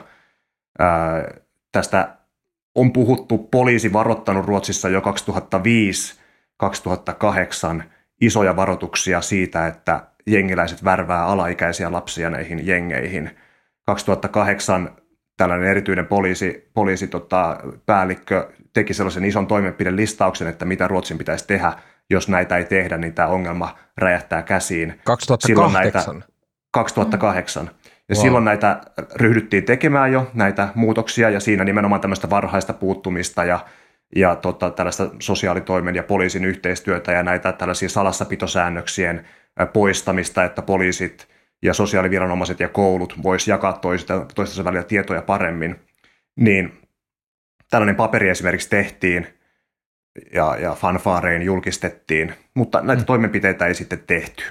Ää, tästä on puhuttu, poliisi varoittanut Ruotsissa jo 2005-2008 isoja varoituksia siitä, että jengiläiset värvää alaikäisiä lapsia näihin jengeihin. 2008 tällainen erityinen poliisi, poliisi tota, päällikkö teki sellaisen ison toimenpidelistauksen, että mitä Ruotsin pitäisi tehdä jos näitä ei tehdä, niin tämä ongelma räjähtää käsiin. 2008? näitä, 2008. Ja wow. silloin näitä ryhdyttiin tekemään jo, näitä muutoksia, ja siinä nimenomaan tämmöistä varhaista puuttumista ja, ja tota, tällaista sosiaalitoimen ja poliisin yhteistyötä ja näitä tällaisia salassapitosäännöksien poistamista, että poliisit ja sosiaaliviranomaiset ja koulut vois jakaa toistensa välillä tietoja paremmin. Niin tällainen paperi esimerkiksi tehtiin – ja, ja fanfaarein julkistettiin, mutta näitä mm. toimenpiteitä ei sitten tehty.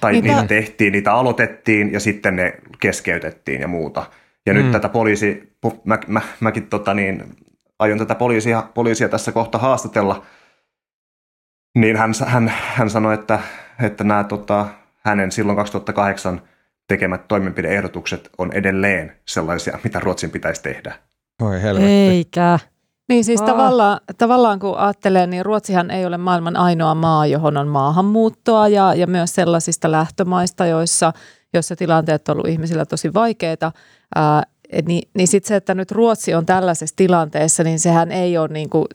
Tai Niitä... niitä tehtiin, niitä aloitettiin ja sitten ne keskeytettiin ja muuta. Ja mm. nyt tätä poliisi, mä, mä, mäkin tota niin, aion tätä poliisia, poliisia tässä kohta haastatella, niin hän, hän, hän sanoi, että, että nämä tota, hänen silloin 2008 tekemät toimenpideehdotukset on edelleen sellaisia, mitä Ruotsin pitäisi tehdä. Oi helvetti. Eikä. Niin siis tavallaan, tavallaan kun ajattelee, niin Ruotsihan ei ole maailman ainoa maa, johon on maahanmuuttoa ja, ja myös sellaisista lähtömaista, joissa, joissa tilanteet on ollut ihmisillä tosi vaikeita. Ää, niin, niin sitten se, että nyt Ruotsi on tällaisessa tilanteessa, niin sehän ei ole niin kuin,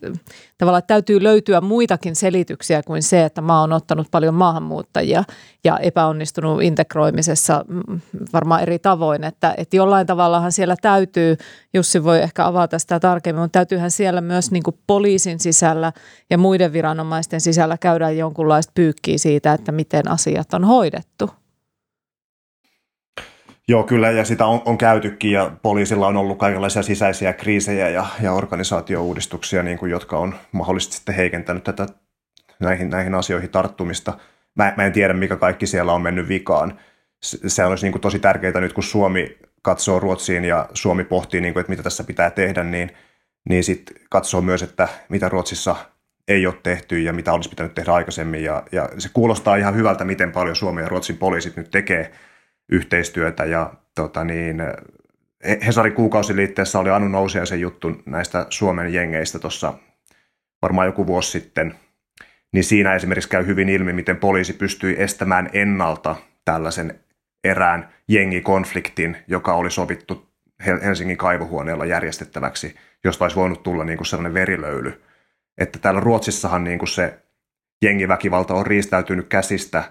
tavallaan, että täytyy löytyä muitakin selityksiä kuin se, että maa on ottanut paljon maahanmuuttajia ja epäonnistunut integroimisessa mm, varmaan eri tavoin, että, että jollain tavallahan siellä täytyy, Jussi voi ehkä avata sitä tarkemmin, mutta täytyyhän siellä myös niin kuin poliisin sisällä ja muiden viranomaisten sisällä käydä jonkunlaista pyykkiä siitä, että miten asiat on hoidettu. Joo, kyllä, ja sitä on, on käytykin, ja poliisilla on ollut kaikenlaisia sisäisiä kriisejä ja, ja organisaatiouudistuksia, niin kuin, jotka on mahdollisesti sitten heikentänyt tätä näihin, näihin asioihin tarttumista. Mä, mä en tiedä, mikä kaikki siellä on mennyt vikaan. Se olisi niin kuin tosi tärkeää nyt, kun Suomi katsoo Ruotsiin ja Suomi pohtii, niin kuin, että mitä tässä pitää tehdä, niin, niin sitten katsoo myös, että mitä Ruotsissa ei ole tehty ja mitä olisi pitänyt tehdä aikaisemmin. Ja, ja se kuulostaa ihan hyvältä, miten paljon Suomen ja Ruotsin poliisit nyt tekee yhteistyötä. Ja tota niin, Hesari kuukausiliitteessä oli Anu Nousiaisen juttu näistä Suomen jengeistä tuossa varmaan joku vuosi sitten. Niin siinä esimerkiksi käy hyvin ilmi, miten poliisi pystyi estämään ennalta tällaisen erään jengikonfliktin, joka oli sovittu Helsingin kaivohuoneella järjestettäväksi, josta olisi voinut tulla niin kuin sellainen verilöyly. Että täällä Ruotsissahan niin kuin se jengiväkivalta on riistäytynyt käsistä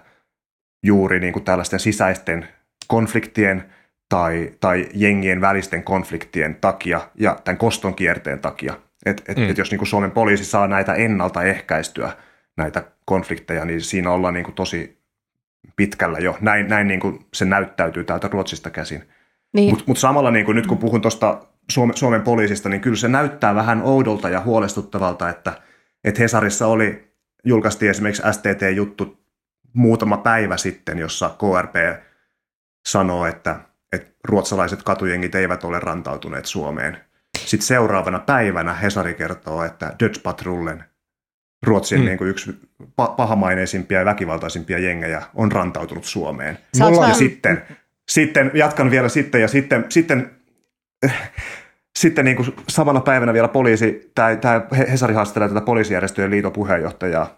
juuri niin kuin tällaisten sisäisten konfliktien tai, tai jengien välisten konfliktien takia ja tämän koston kierteen takia. Et, et, mm. et jos niin kuin Suomen poliisi saa näitä ennaltaehkäistyä, näitä konflikteja, niin siinä ollaan niin kuin tosi pitkällä jo. Näin, näin niin kuin se näyttäytyy täältä Ruotsista käsin. Niin. Mutta mut samalla niin kuin nyt kun puhun tuosta Suomen, Suomen poliisista, niin kyllä se näyttää vähän oudolta ja huolestuttavalta, että, että Hesarissa oli, julkaistiin esimerkiksi STT-juttu muutama päivä sitten, jossa KRP sanoo, että, että ruotsalaiset katujengit eivät ole rantautuneet Suomeen. Sitten seuraavana päivänä Hesari kertoo, että Dutch Patrullen Ruotsin mm. niin kuin yksi pahamaineisimpia ja väkivaltaisimpia jengejä on rantautunut Suomeen. Mulla... Ja sitten, sitten, jatkan vielä sitten, ja sitten, sitten, sitten niin kuin samana päivänä vielä poliisi, tämä, tämä Hesari haastelee tätä poliisijärjestöjen liiton puheenjohtajaa,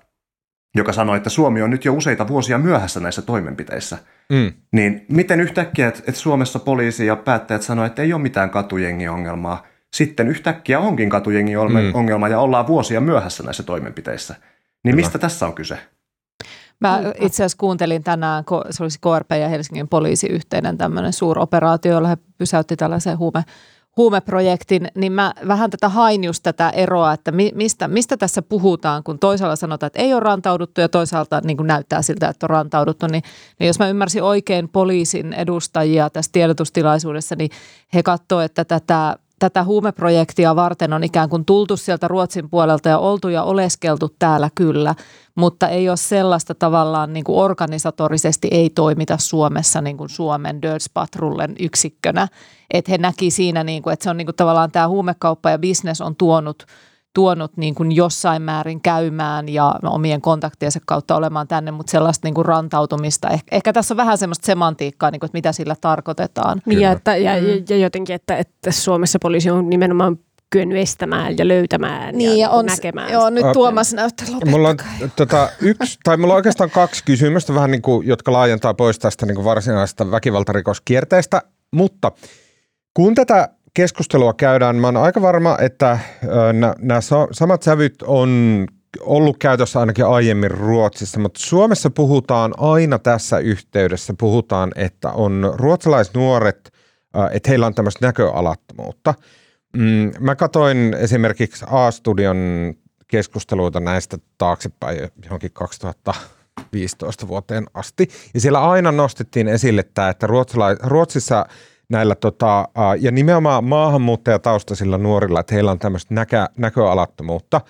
joka sanoi, että Suomi on nyt jo useita vuosia myöhässä näissä toimenpiteissä. Mm. Niin miten yhtäkkiä, että Suomessa poliisi ja päättäjät sanoivat, että ei ole mitään katujengiongelmaa, sitten yhtäkkiä onkin katujengi ongelma mm. ja ollaan vuosia myöhässä näissä toimenpiteissä. Niin Kyllä. mistä tässä on kyse? Mä itse asiassa kuuntelin tänään, se olisi KRP ja Helsingin poliisi yhteinen tämmöinen suuroperaatio, jolla he pysäytti tällaisen huume, huumeprojektin, niin mä vähän tätä hain just tätä eroa, että mistä, mistä tässä puhutaan, kun toisaalta sanotaan, että ei ole rantauduttu ja toisaalta niin kuin näyttää siltä, että on rantauduttu, niin, niin jos mä ymmärsin oikein poliisin edustajia tässä tiedotustilaisuudessa, niin he katsoivat, että tätä tätä huumeprojektia varten on ikään kuin tultu sieltä Ruotsin puolelta ja oltu ja oleskeltu täällä kyllä, mutta ei ole sellaista tavallaan niin kuin organisatorisesti ei toimita Suomessa niin kuin Suomen Dödspatrullen yksikkönä. Että he näki siinä, niin kuin, että se on niin kuin tavallaan tämä huumekauppa ja bisnes on tuonut – tuonut niin kuin jossain määrin käymään ja omien kontaktiensa kautta olemaan tänne, mutta sellaista niin kuin rantautumista. Eh, ehkä tässä on vähän semmoista semantiikkaa, niin kuin, että mitä sillä tarkoitetaan. Niin ja, että, ja, mm. ja jotenkin, että, että Suomessa poliisi on nimenomaan kyennyt estämään ja löytämään niin, ja, ja on, näkemään. Joo, nyt Tuomas näyttää Mulla on, tota, yksi, tai mulla on oikeastaan kaksi kysymystä, vähän niin kuin, jotka laajentaa pois tästä niin kuin varsinaisesta väkivaltarikoskierteestä, mutta kun tätä keskustelua käydään. Mä oon aika varma, että nämä samat sävyt on ollut käytössä ainakin aiemmin Ruotsissa, mutta Suomessa puhutaan aina tässä yhteydessä, puhutaan, että on ruotsalaisnuoret, että heillä on tämmöistä näköalattomuutta. Mm, mä katoin esimerkiksi A-studion keskusteluita näistä taaksepäin johonkin 2015 vuoteen asti. Ja siellä aina nostettiin esille tämä, että Ruotsissa – näillä tota, ja nimenomaan maahanmuuttajataustaisilla nuorilla, että heillä on tämmöistä näkö, näköalattomuutta.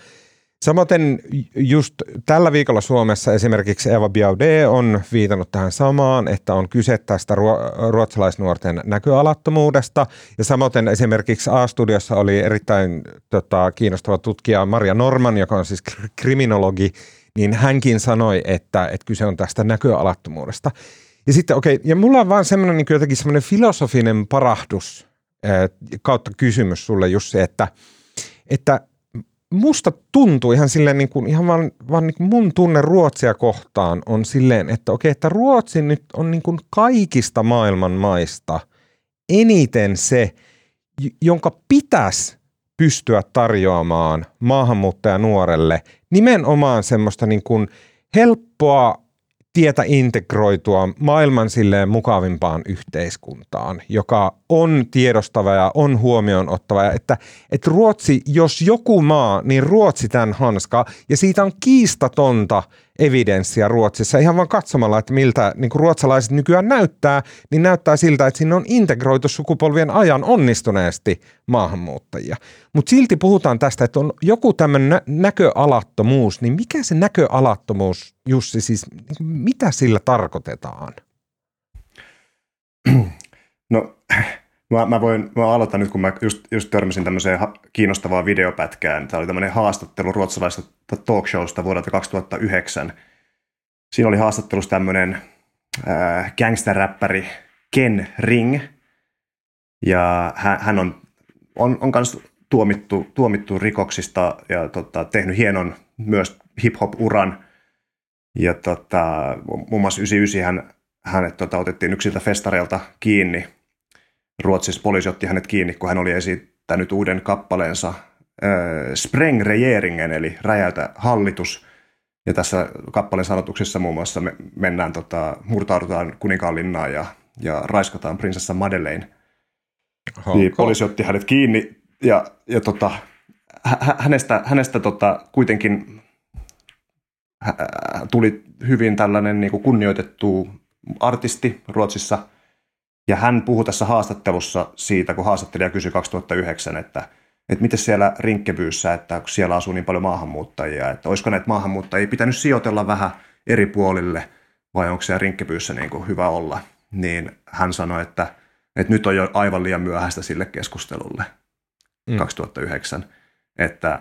Samaten just tällä viikolla Suomessa esimerkiksi Eva Biaudet on viitannut tähän samaan, että on kyse tästä ruotsalaisnuorten näköalattomuudesta. Ja samaten esimerkiksi A-studiossa oli erittäin tota, kiinnostava tutkija Maria Norman, joka on siis kriminologi, niin hänkin sanoi, että, että kyse on tästä näköalattomuudesta. Ja sitten okei, okay, ja mulla on vaan semmoinen niin jotenkin semmoinen filosofinen parahdus kautta kysymys sulle Jussi, että, että musta tuntuu ihan silleen niin kuin, ihan vaan, vaan niin kuin mun tunne Ruotsia kohtaan on silleen, että okei, että Ruotsi nyt on niin kuin kaikista maailman maista eniten se, jonka pitäisi pystyä tarjoamaan maahanmuuttajanuorelle nimenomaan semmoista niin kuin helppoa tietä integroitua maailman silleen mukavimpaan yhteiskuntaan, joka on tiedostava ja on huomioon ottava. Että, että Ruotsi, jos joku maa, niin Ruotsi tämän hanskaa. Ja siitä on kiistatonta evidenssiä Ruotsissa ihan vaan katsomalla, että miltä niin kuin ruotsalaiset nykyään näyttää, niin näyttää siltä, että sinne on integroitu sukupolvien ajan onnistuneesti maahanmuuttajia. Mutta silti puhutaan tästä, että on joku tämmöinen nä- näköalattomuus, niin mikä se näköalattomuus, Jussi, siis niin mitä sillä tarkoitetaan? No Mä, mä, voin, mä aloitan nyt, kun mä just, just törmäsin tämmöiseen kiinnostavaan videopätkään. Tämä oli tämmöinen haastattelu ruotsalaisesta talkshowsta vuodelta 2009. Siinä oli haastattelussa tämmöinen äh, gangsterräppäri Ken Ring. Ja hän, hän on, on, on kans tuomittu, tuomittu rikoksista ja tota, tehnyt hienon myös hip-hop-uran. Ja tota, muun muassa 99 hän, hänet tota, otettiin yksiltä festareilta kiinni. Ruotsissa poliisi otti hänet kiinni, kun hän oli esittänyt uuden kappaleensa äh, Spreng Regeringen, eli räjäytä hallitus. Ja tässä kappaleen sanotuksessa muun muassa me mennään, tota, murtaudutaan kuninkaanlinnaan ja, ja raiskataan prinsessa Madeleine. Niin poliisi otti hänet kiinni ja, ja tota, hä- hänestä, hänestä tota, kuitenkin hä- tuli hyvin tällainen niin kuin kunnioitettu artisti Ruotsissa. Ja hän puhui tässä haastattelussa siitä, kun haastattelija kysyi 2009, että, että miten siellä Rinkkebyyssä, että kun siellä asuu niin paljon maahanmuuttajia, että olisiko näitä maahanmuuttajia pitänyt sijoitella vähän eri puolille vai onko siellä Rinkkebyyssä niin kuin hyvä olla. Niin hän sanoi, että, että nyt on jo aivan liian myöhäistä sille keskustelulle mm. 2009, että,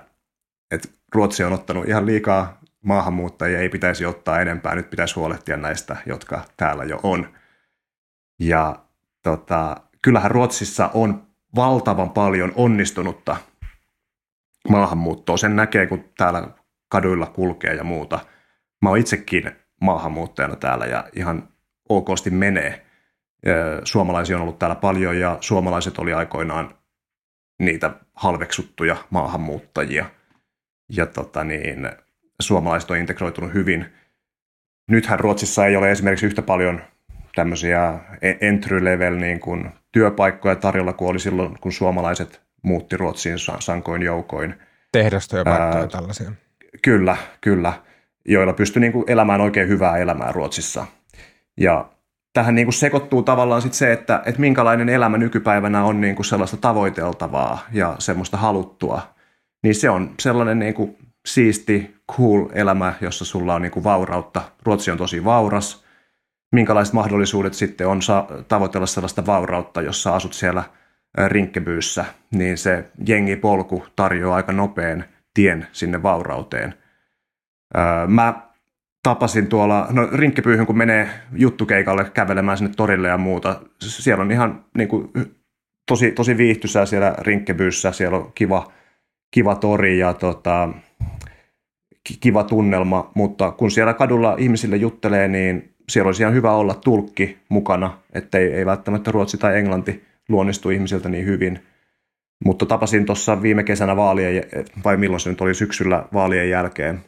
että Ruotsi on ottanut ihan liikaa maahanmuuttajia, ei pitäisi ottaa enempää, nyt pitäisi huolehtia näistä, jotka täällä jo on. Ja tota, kyllähän Ruotsissa on valtavan paljon onnistunutta maahanmuuttoa. Sen näkee, kun täällä kaduilla kulkee ja muuta. Mä oon itsekin maahanmuuttajana täällä ja ihan okosti menee. Suomalaisia on ollut täällä paljon ja suomalaiset oli aikoinaan niitä halveksuttuja maahanmuuttajia. Ja tota niin, suomalaiset on integroitunut hyvin. Nythän Ruotsissa ei ole esimerkiksi yhtä paljon tämmöisiä entry level niin kuin työpaikkoja tarjolla kuin oli silloin, kun suomalaiset muutti Ruotsiin sankoin joukoin. Tehdastyöpaikkoja Ää, tällaisia. Kyllä, kyllä, joilla pystyi niin kuin elämään oikein hyvää elämää Ruotsissa. Ja tähän niin kuin sekoittuu tavallaan sit se, että, että minkälainen elämä nykypäivänä on niin kuin sellaista tavoiteltavaa ja semmoista haluttua. Niin se on sellainen niin kuin siisti, cool elämä, jossa sulla on niin kuin vaurautta. Ruotsi on tosi vauras. Minkälaiset mahdollisuudet sitten on tavoitella sellaista vaurautta, jossa asut siellä rinkkebyyssä, niin se jengipolku tarjoaa aika nopean tien sinne vaurauteen. Mä tapasin tuolla, no rinkkipyyhyn kun menee juttukeikalle kävelemään sinne torille ja muuta, siellä on ihan niin kuin, tosi, tosi viihtysää siellä rinkkebyyssä, siellä on kiva, kiva tori ja tota, kiva tunnelma, mutta kun siellä kadulla ihmisille juttelee, niin siellä olisi ihan hyvä olla tulkki mukana, ettei ei välttämättä ruotsi tai englanti luonnistu ihmisiltä niin hyvin. Mutta tapasin tuossa viime kesänä vaalien, vai milloin se nyt oli syksyllä vaalien jälkeen,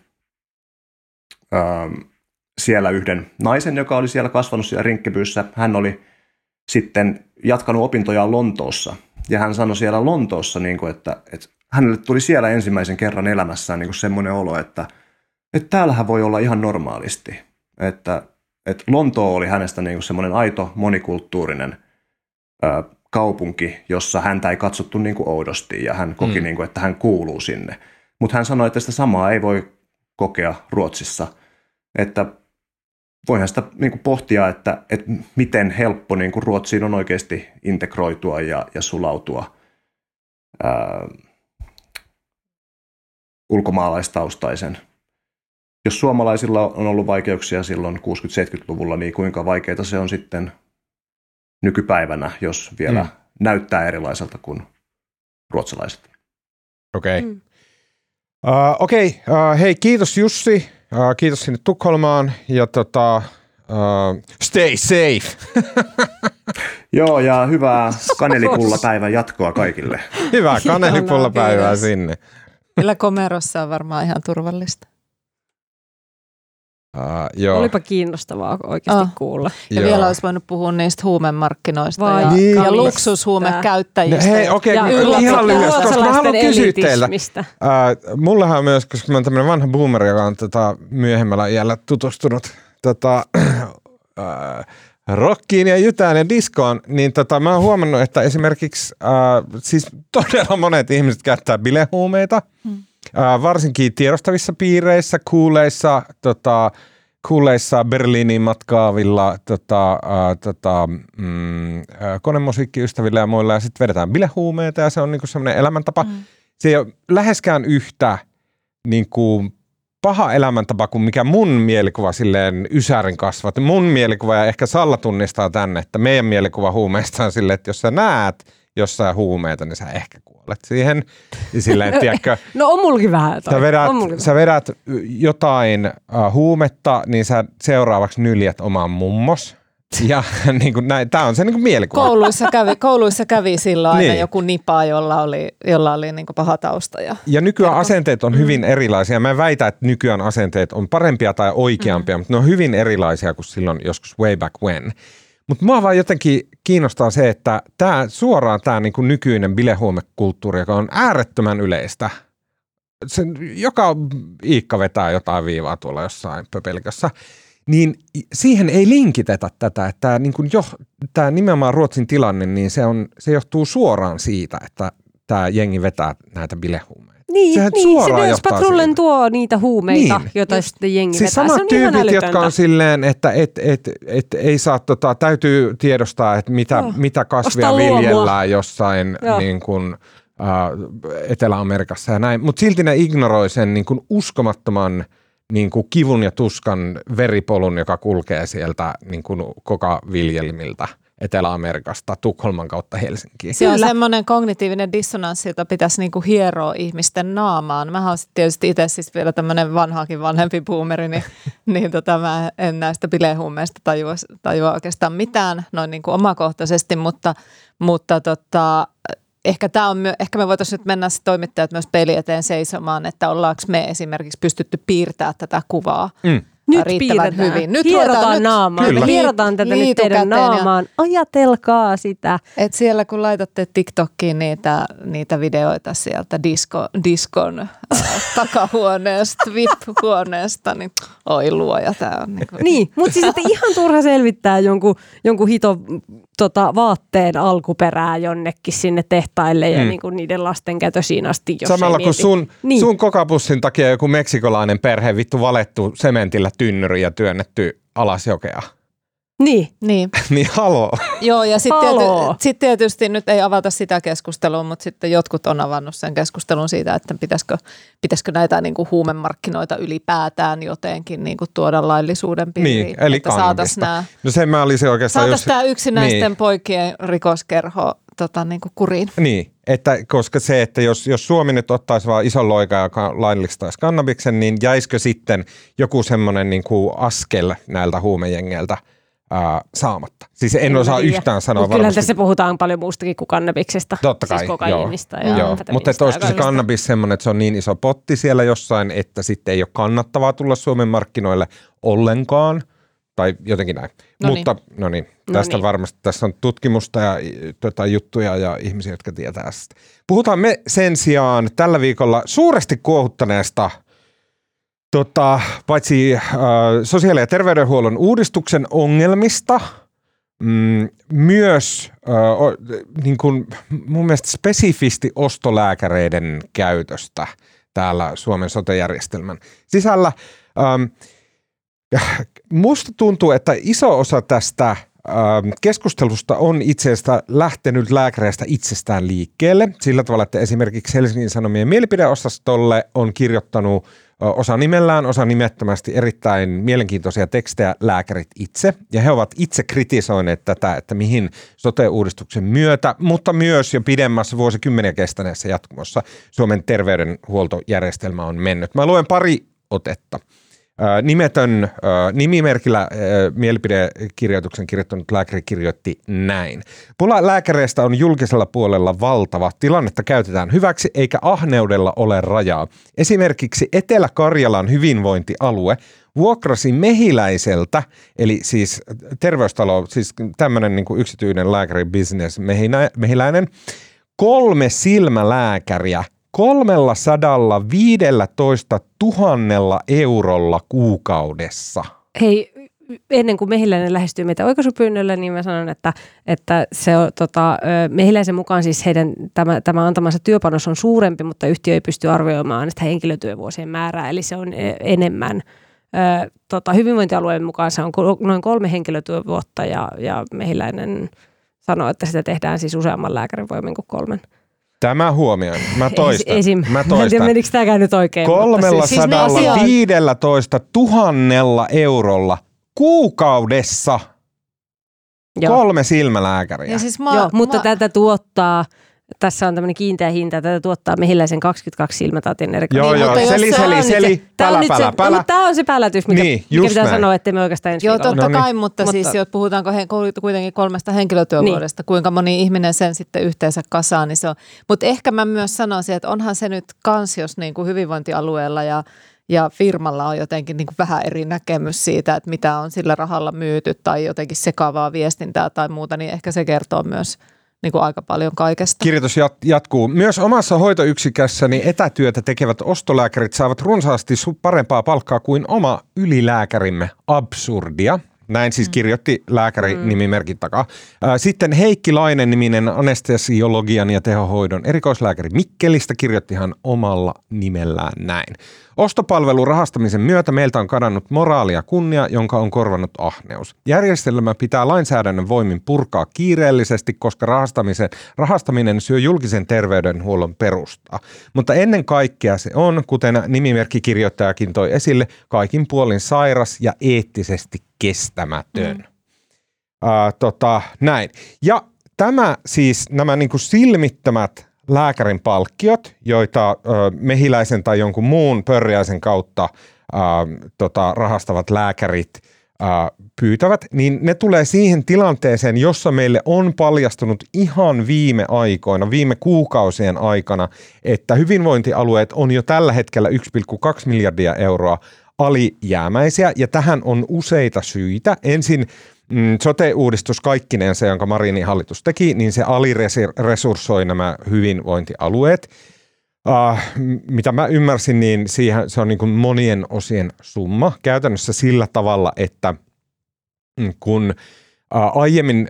siellä yhden naisen, joka oli siellä kasvanut siellä rinkkebyyssä. Hän oli sitten jatkanut opintojaan Lontoossa. Ja hän sanoi siellä Lontoossa, niin kuin, että, että hänelle tuli siellä ensimmäisen kerran elämässään niin kuin semmoinen olo, että, että täällähän voi olla ihan normaalisti. Että, että Lontoo oli hänestä niin kuin semmoinen aito monikulttuurinen ö, kaupunki, jossa häntä ei katsottu niin kuin oudosti ja hän koki, mm. niin kuin, että hän kuuluu sinne. Mutta hän sanoi, että sitä samaa ei voi kokea Ruotsissa. Että voihan sitä niin kuin pohtia, että, että miten helppo niin kuin Ruotsiin on oikeasti integroitua ja, ja sulautua ää, ulkomaalaistaustaisen. Jos suomalaisilla on ollut vaikeuksia silloin 60-70-luvulla, niin kuinka vaikeita se on sitten nykypäivänä, jos vielä mm. näyttää erilaiselta kuin ruotsalaiset. Okei. Okay. Mm. Uh, Okei, okay. uh, hei kiitos Jussi, uh, kiitos sinne Tukholmaan ja tota, uh, stay safe. Joo ja hyvää kanelipullapäivän jatkoa kaikille. Hyvää kanelipullapäivää sinne. Kyllä komerossa on varmaan ihan turvallista. Uh, joo. Olipa kiinnostavaa oikeasti oh. kuulla. Ja joo. vielä olisi voinut puhua niistä huumemarkkinoista Vai ja, niin. ja luksushuumekäyttäjistä. Hei, okei, okay, ihan lyhyesti, koska mä haluan kysyä teiltä. Uh, mullehan on myös, koska mä oon tämmöinen vanha boomer, joka on tota, myöhemmällä iällä tutustunut tota, uh, rockiin ja jytään ja diskoon, niin tota, mä oon huomannut, että esimerkiksi uh, siis todella monet ihmiset käyttää bilehuumeita. Hmm. Varsinkin tiedostavissa piireissä, kuuleissa, tota, kuuleissa Berliiniin matkaavilla tota, äh, tota, mm, konemusiikkiystävillä ja muilla ja sitten vedetään bilehuumeita ja se on niinku semmoinen elämäntapa. Mm. Se ei ole läheskään yhtä niinku, paha elämäntapa kuin mikä mun mielikuva silleen Ysärin kasvat. Mun mielikuva ja ehkä Salla tunnistaa tänne, että meidän mielikuva huumeista on silleen, että jos sä näet jossain huumeita, niin sä ehkä kuolet siihen. Ja silleen, tiedätkö, No on mullakin vähän toi. sä vedät, on mullakin sä vedät jotain uh, huumetta, niin sä seuraavaksi nyljät omaan mummos. Ja niin kuin näin, tää on se niin kuin mielikuva. Kouluissa kävi, kouluissa kävi silloin aina Niin. joku nipa, jolla oli, jolla oli niin paha tausta. Ja, Ja nykyään Kerto. asenteet on hyvin erilaisia. Mä en väitä, että nykyään asenteet on parempia tai oikeampia, mm. mutta ne on hyvin erilaisia kuin silloin joskus way back when. Mutta mua vaan jotenkin kiinnostaa se, että tää, suoraan tämä niinku nykyinen bilehuomekulttuuri, joka on äärettömän yleistä. Se, joka Iikka vetää jotain viivaa tuolla jossain pöpelkössä. Niin siihen ei linkitetä tätä, että tämä niinku nimenomaan Ruotsin tilanne, niin se, on, se johtuu suoraan siitä, että tämä jengi vetää näitä bilehuumeita. Niin, Sehän niin suoraan se siihen. tuo niitä huumeita, Niin. joita sitten jengi Siis vetää. samat se on ihan tyypit, jotka on silleen, että et, et, et ei saa, tota, täytyy tiedostaa, että mitä, Joo. mitä kasvia Ostaa luomua. viljellään jossain Joo. niin kuin, äh, Etelä-Amerikassa ja näin. Mutta silti ne ignoroi sen niin kuin uskomattoman niin kuin kivun ja tuskan veripolun, joka kulkee sieltä niin kuin kokaviljelmiltä Etelä-Amerikasta Tukholman kautta Helsinkiin. Se on semmoinen kognitiivinen dissonanssi, jota pitäisi niinku hieroa ihmisten naamaan. Mä sit tietysti itse siis vielä tämmöinen vanhaakin vanhempi boomeri, niin, niin tota, mä en näistä bilehuumeista tajua, tajua oikeastaan mitään noin niinku omakohtaisesti, mutta, mutta tota, ehkä, tää on, ehkä me voitaisiin nyt mennä sit toimittajat myös peli eteen seisomaan, että ollaanko me esimerkiksi pystytty piirtämään tätä kuvaa Mm. Nyt riittävän piirretään. hyvin. Nyt Hierotaan nyt- naamaan. Kyllä. Me hierotaan tätä nyt Liitukäteen teidän ja- naamaan. Ajatelkaa sitä. Et siellä kun laitatte TikTokkiin niitä, niitä videoita sieltä disko, diskon äh, takahuoneesta, VIP-huoneesta, niin oi luoja tämä on. Niin kuin, Niin, mutta siis että ihan turha selvittää jonkun, jonkun hito tota, vaatteen alkuperää jonnekin sinne tehtaille ja Mm. niin kuin niiden lasten käytösiin asti. Jos Samalla kun sun, Niin. sun kokapussin takia joku meksikolainen perhe vittu valettu sementillä tynnyri ja työnnetty alas jokea. Niin, niin. niin haloo. Joo, ja sitten tiety, sit tietysti nyt ei avata sitä keskustelua, mutta sitten jotkut on avannut sen keskustelun siitä, että pitäisikö, pitäisikö näitä niin kuin huumemarkkinoita ylipäätään jotenkin niin kuin tuoda laillisuuden piiriin. Niin, eli että saataisiin kannabista. nämä No se mä olisin oikeastaan Saataisiin tämä yksinäisten niin. niin. poikien rikoskerho tota, niin kuin kuriin. Niin, että koska se, että jos, jos Suomi nyt ottaisi vaan ison loikan, joka laillistaisi kannabiksen, niin jäisikö sitten joku semmoinen niin kuin askel näiltä huumejengeiltä ää, saamatta? Siis en En osaa tiedä. yhtään sanoa Mut kyllähän varmasti. tässä puhutaan paljon muustakin kuin kannabiksesta. Totta kai, Siis kokaiinista joo. ja joo. Mutta että olisiko se kannabis semmoinen, että se on niin iso potti siellä jossain, että sitten ei ole kannattavaa tulla Suomen markkinoille ollenkaan, tai jotenkin näin. No Mutta no niin, No tästä niin. varmasti tässä on tutkimusta ja tota, juttuja ja ihmisiä, jotka tietää tästä. Puhutaan me sen sijaan tällä viikolla suuresti kuohuttaneesta tota, paitsi äh, sosiaali- ja terveydenhuollon uudistuksen ongelmista, mm, myös äh, o, niin kuin, mun mielestä spesifisti ostolääkäreiden käytöstä täällä Suomen sote-järjestelmän sisällä. Ähm, musta tuntuu, että iso osa tästä keskustelusta on itse asiassa lähtenyt lääkäreistä itsestään liikkeelle. Sillä tavalla, että esimerkiksi Helsingin Sanomien mielipideosastolle on kirjoittanut osa nimellään, osa nimettömästi erittäin mielenkiintoisia tekstejä lääkärit itse. Ja he ovat itse kritisoineet tätä, että mihin sote-uudistuksen myötä, mutta myös jo pidemmässä vuosikymmeniä kestäneessä jatkumossa Suomen terveydenhuoltojärjestelmä on mennyt. Mä luen pari otetta. Nimetön nimimerkillä mielipidekirjoituksen kirjoittanut lääkäri kirjoitti näin. Pula lääkäreistä on julkisella puolella valtava. Tilannetta käytetään hyväksi eikä ahneudella ole rajaa. Esimerkiksi Etelä-Karjalan hyvinvointialue vuokrasi mehiläiseltä, eli siis terveystalo, siis tämmöinen niin yksityinen lääkäribisnes mehiläinen, kolme silmälääkäriä 315 000 eurolla kuukaudessa. Hei, ennen kuin mehiläinen lähestyy meitä oikaisupyynnöllä, niin mä sanon, että, että se on, tota, mehiläisen mukaan siis heidän tämä, tämä antamansa työpanos on suurempi, mutta yhtiö ei pysty arvioimaan sitä henkilötyövuosien määrää, eli se on enemmän tota, hyvinvointialueen mukaan se on noin kolme henkilötyövuotta ja, ja mehiläinen sanoo, että sitä tehdään siis useamman lääkärin voimin kuin kolmen. Tämä huomioon. Mä toistan. Esim. Mä En toistan. tiedä, menikö tämäkään nyt oikein. Kolmella siis viidellätoista tuhannella eurolla kuukaudessa Joo. kolme silmälääkäriä. Ja siis mä, Joo, mutta mä, tätä tuottaa, tässä on tämmöinen kiinteä hinta, tätä tuottaa mehiläisen 22 silmätautin erikoinen. Joo, Niin, joo, mutta jos seli, se seli, seli, Tämä on pälä, pälä, se, pälä. mutta tämä on se päälätys, mikä, Niin, mikä pitää näin. sanoa, että me oikeastaan ensi Joo, viikolla. totta No niin. kai, mutta, Mutta- siis jos puhutaanko he, kuitenkin kolmesta henkilötyövuodesta, niin. kuinka moni ihminen sen sitten yhteensä kasaan, niin se on. Mutta ehkä mä myös sanoisin, että onhan se nyt kans, jos niin kuin hyvinvointialueella ja, ja firmalla on jotenkin niin kuin vähän eri näkemys siitä, että mitä on sillä rahalla myyty tai jotenkin sekavaa viestintää tai muuta, niin ehkä se kertoo myös niin kuin aika paljon kaikesta. Kirjoitus jat- jatkuu. Myös omassa hoitoyksikössäni etätyötä tekevät ostolääkärit saavat runsaasti parempaa palkkaa kuin oma ylilääkärimme. Absurdia. Näin siis kirjoitti lääkäri mm. nimimerkin takaa. Ää, Sitten Heikki Lainen niminen anestesiologian ja tehohoidon erikoislääkäri Mikkelistä kirjoitti hän omalla nimellään näin. Ostopalvelun rahastamisen myötä meiltä on kadannut moraali ja kunnia, jonka on korvannut ahneus. Järjestelmä pitää lainsäädännön voimin purkaa kiireellisesti, koska rahastamisen, rahastaminen syö julkisen terveydenhuollon perustaa. Mutta ennen kaikkea se on, kuten nimimerkkikirjoittajakin toi esille, kaikin puolin sairas ja eettisesti kestämätön. Mm. Uh, tota, näin. Ja tämä siis, nämä niin kuin silmittömät lääkärin palkkiot, joita ö, mehiläisen tai jonkun muun pörjäisen kautta ö, tota, rahastavat lääkärit pyytävät, niin ne tulee siihen tilanteeseen, jossa meille on paljastunut ihan viime aikoina, viime kuukausien aikana, että hyvinvointialueet on jo tällä hetkellä 1,2 miljardia euroa alijäämäisiä, ja tähän on useita syitä. Ensin mm, sote-uudistus kaikkinensa, jonka Marinin hallitus teki, niin se aliresurssoi nämä hyvinvointialueet. Uh, mitä mä ymmärsin, niin siihen, se on niin kuin monien osien summa. Käytännössä sillä tavalla, että mm, kun aiemmin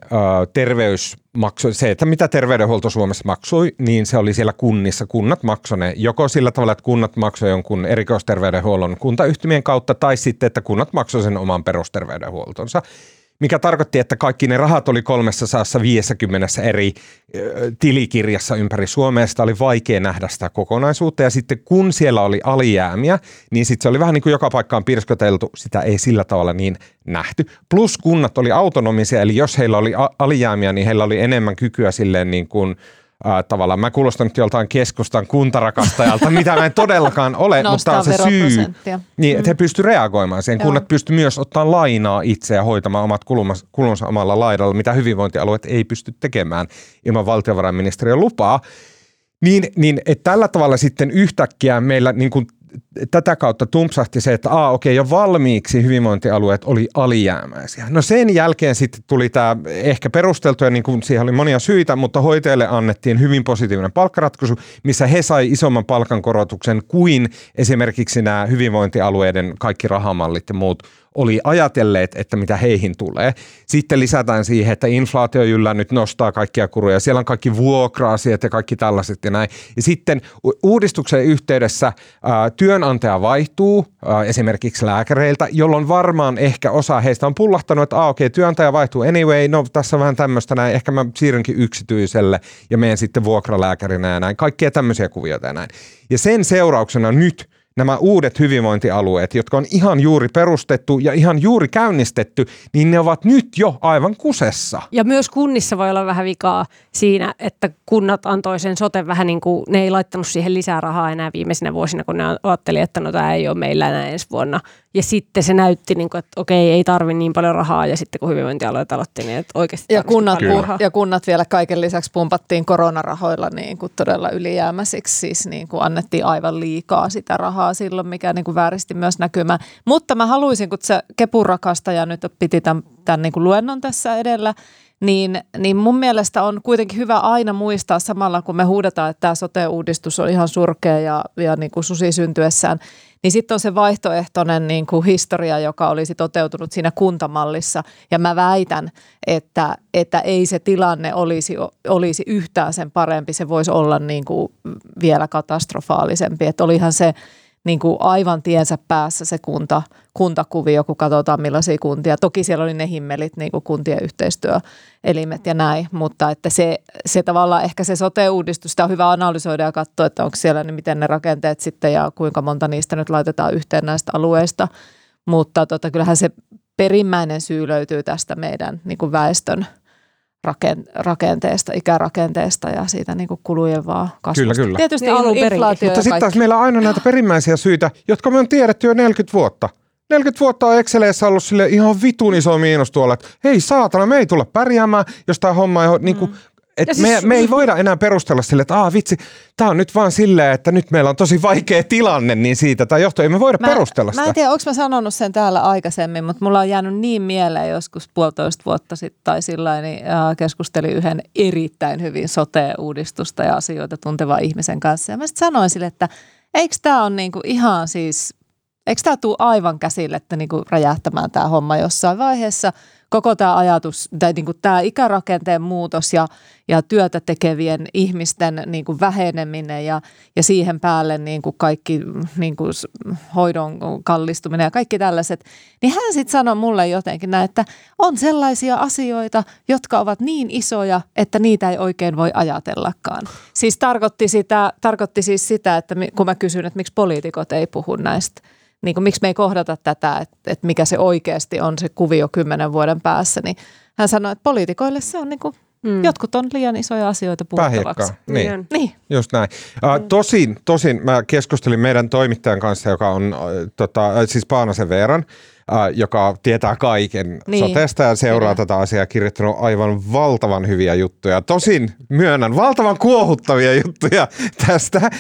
terveys maksoi, se, että mitä terveydenhuolto Suomessa maksoi, niin se oli siellä kunnissa. Kunnat maksoi joko sillä tavalla, että kunnat maksoi jonkun erikoisterveydenhuollon kuntayhtymien kautta, tai sitten, että kunnat maksoi sen oman perusterveydenhuoltonsa mikä tarkoitti, että kaikki ne rahat oli 350 eri tilikirjassa ympäri Suomea. Sitä oli vaikea nähdä sitä kokonaisuutta ja sitten kun siellä oli alijäämiä, niin sitten se oli vähän niin kuin joka paikkaan pirskoteltu, sitä ei sillä tavalla niin nähty. Plus kunnat oli autonomisia, eli jos heillä oli alijäämiä, niin heillä oli enemmän kykyä silleen niin kuin Äh, tavallaan mä kuulostan nyt joltain keskustan kuntarakastajalta, mitä mä en todellakaan ole, mutta Nostaa on se syy, niin, että he pysty reagoimaan siihen. Joo. Kunnat pysty myös ottaa lainaa itse ja hoitamaan omat kulunsa, kulunsa omalla laidalla, mitä hyvinvointialueet ei pysty tekemään ilman valtiovarainministeriön lupaa. Niin, niin että tällä tavalla sitten yhtäkkiä meillä niin kuin tätä kautta tumpsahti se, että aa, okei, jo valmiiksi hyvinvointialueet oli alijäämäisiä. No sen jälkeen sitten tuli tämä ehkä perusteltu ja niin kuin siihen oli monia syitä, mutta hoitajille annettiin hyvin positiivinen palkkaratkaisu, missä he sai isomman palkankorotuksen kuin esimerkiksi nämä hyvinvointialueiden kaikki rahamallit ja muut oli ajatelleet, että mitä heihin tulee. Sitten lisätään siihen, että inflaatio yllä nyt nostaa kaikkia kuruja. Siellä on kaikki vuokra-asiat ja kaikki tällaiset ja näin. Ja sitten uudistuksen yhteydessä ää, työnantaja vaihtuu esimerkiksi lääkäreiltä, jolloin varmaan ehkä osa heistä on pullahtanut, että ah, okei, työnantaja vaihtuu anyway, no tässä on vähän tämmöistä näin, ehkä mä siirrynkin yksityiselle ja menen sitten vuokralääkärinä ja näin. Kaikkia tämmöisiä kuvioita ja näin. Ja sen seurauksena nyt nämä uudet hyvinvointialueet, jotka on ihan juuri perustettu ja ihan juuri käynnistetty, niin ne ovat nyt jo aivan kusessa. Ja myös kunnissa voi olla vähän vikaa siinä, että kunnat antoi sen sote vähän niin kuin, ne ei laittanut siihen lisää rahaa enää viimeisinä vuosina, kun ne ajatteli, että no tämä ei ole meillä enää ensi vuonna. Ja sitten se näytti, niin kuin, että okei, ei tarvi niin paljon rahaa. Ja sitten kun hyvinvointialueet aloitti, niin että oikeasti Ja kunnat, pu- ja kunnat vielä kaiken lisäksi pumpattiin koronarahoilla niin kuin todella ylijäämäisiksi, siis niin kuin annettiin aivan liikaa sitä rahaa silloin, mikä niin kuin vääristi myös näkymää. Mutta mä haluaisin, kun se kepurakastaja nyt piti tämän, tämän niin kuin luennon tässä edellä, niin, niin mun mielestä on kuitenkin hyvä aina muistaa samalla, kun me huudetaan, että tämä sote-uudistus on ihan surkea ja, ja niin kuin susi syntyessään, niin sitten on se vaihtoehtoinen niin kuin historia, joka olisi toteutunut siinä kuntamallissa. Ja mä väitän, että, että ei se tilanne olisi, olisi yhtään sen parempi. Se voisi olla niin kuin vielä katastrofaalisempi. Että olihan se niin kuin aivan tiensä päässä se kunta, kuntakuvio, kun katsotaan millaisia kuntia. Toki siellä oli ne himmelit, niin kuin kuntien yhteistyöelimet ja näin, mutta että se, se tavallaan ehkä se sote-uudistus, sitä on hyvä analysoida ja katsoa, että onko siellä, niin miten ne rakenteet sitten ja kuinka monta niistä nyt laitetaan yhteen näistä alueista. Mutta tota, kyllähän se perimmäinen syy löytyy tästä meidän niin kuin väestön rakenteesta, ikärakenteesta ja siitä niin kuin kulujen vaan kasvusta. Kyllä, kyllä. Tietysti Niin, alun inflaatio Mutta sitten taas meillä on aina näitä perimmäisiä syitä, jotka me on tiedetty jo 40 vuotta. 40 vuotta on Exceleissä ollut sille ihan vitun iso miinus tuolla, että hei saatana, me ei tulla pärjäämään, jos tämä homma ei ole niin kuin, et Ja me, siis- me ei voida enää perustella sille, että Aa, vitsi, tämä on nyt vaan silleen, että nyt meillä on tosi vaikea tilanne, niin siitä tai johtuu. Ei me voida perustella sitä. Mä en tiedä, onko mä sanonut sen täällä aikaisemmin, mutta mulla on jäänyt niin mieleen joskus puolitoista vuotta sitten tai sillä niin äh, keskustelin yhden erittäin hyvin sote-uudistusta ja asioita tuntevan ihmisen kanssa. Ja mä sitten sanoin sille, että eikö tämä on niinku ihan siis, eikö tämä tule aivan käsille, että niinku räjähtämään tämä homma jossain vaiheessa – koko tämä ajatus, tai niin kuin tämä ikärakenteen muutos ja, ja työtä tekevien ihmisten niin kuin väheneminen ja, ja siihen päälle niin kuin kaikki niin kuin hoidon kallistuminen ja kaikki tällaiset, niin hän sitten sanoi mulle jotenkin näin, että on sellaisia asioita, jotka ovat niin isoja, että niitä ei oikein voi ajatellakaan. Siis tarkoitti, sitä, tarkoitti siis sitä, että kun mä kysyn, että miksi poliitikot ei puhu näistä niin kuin, miksi me ei kohdata tätä, että, että mikä se oikeasti on se kuvio kymmenen vuoden päässä, niin hän sanoi, että poliitikoille se on niin kuin, mm. jotkut on liian isoja asioita puhuttavaksi. Niin. on. Niin, Just näin. Uh, tosin, tosin mä keskustelin meidän toimittajan kanssa, joka on uh, tota, äh, siis Paanasen Veeran, uh, joka tietää kaiken niin. Sotesta ja seuraa Kyllä. tätä asiaa, kirjoittanut aivan valtavan hyviä juttuja. Tosin myönnän valtavan kuohuttavia juttuja tästä uh,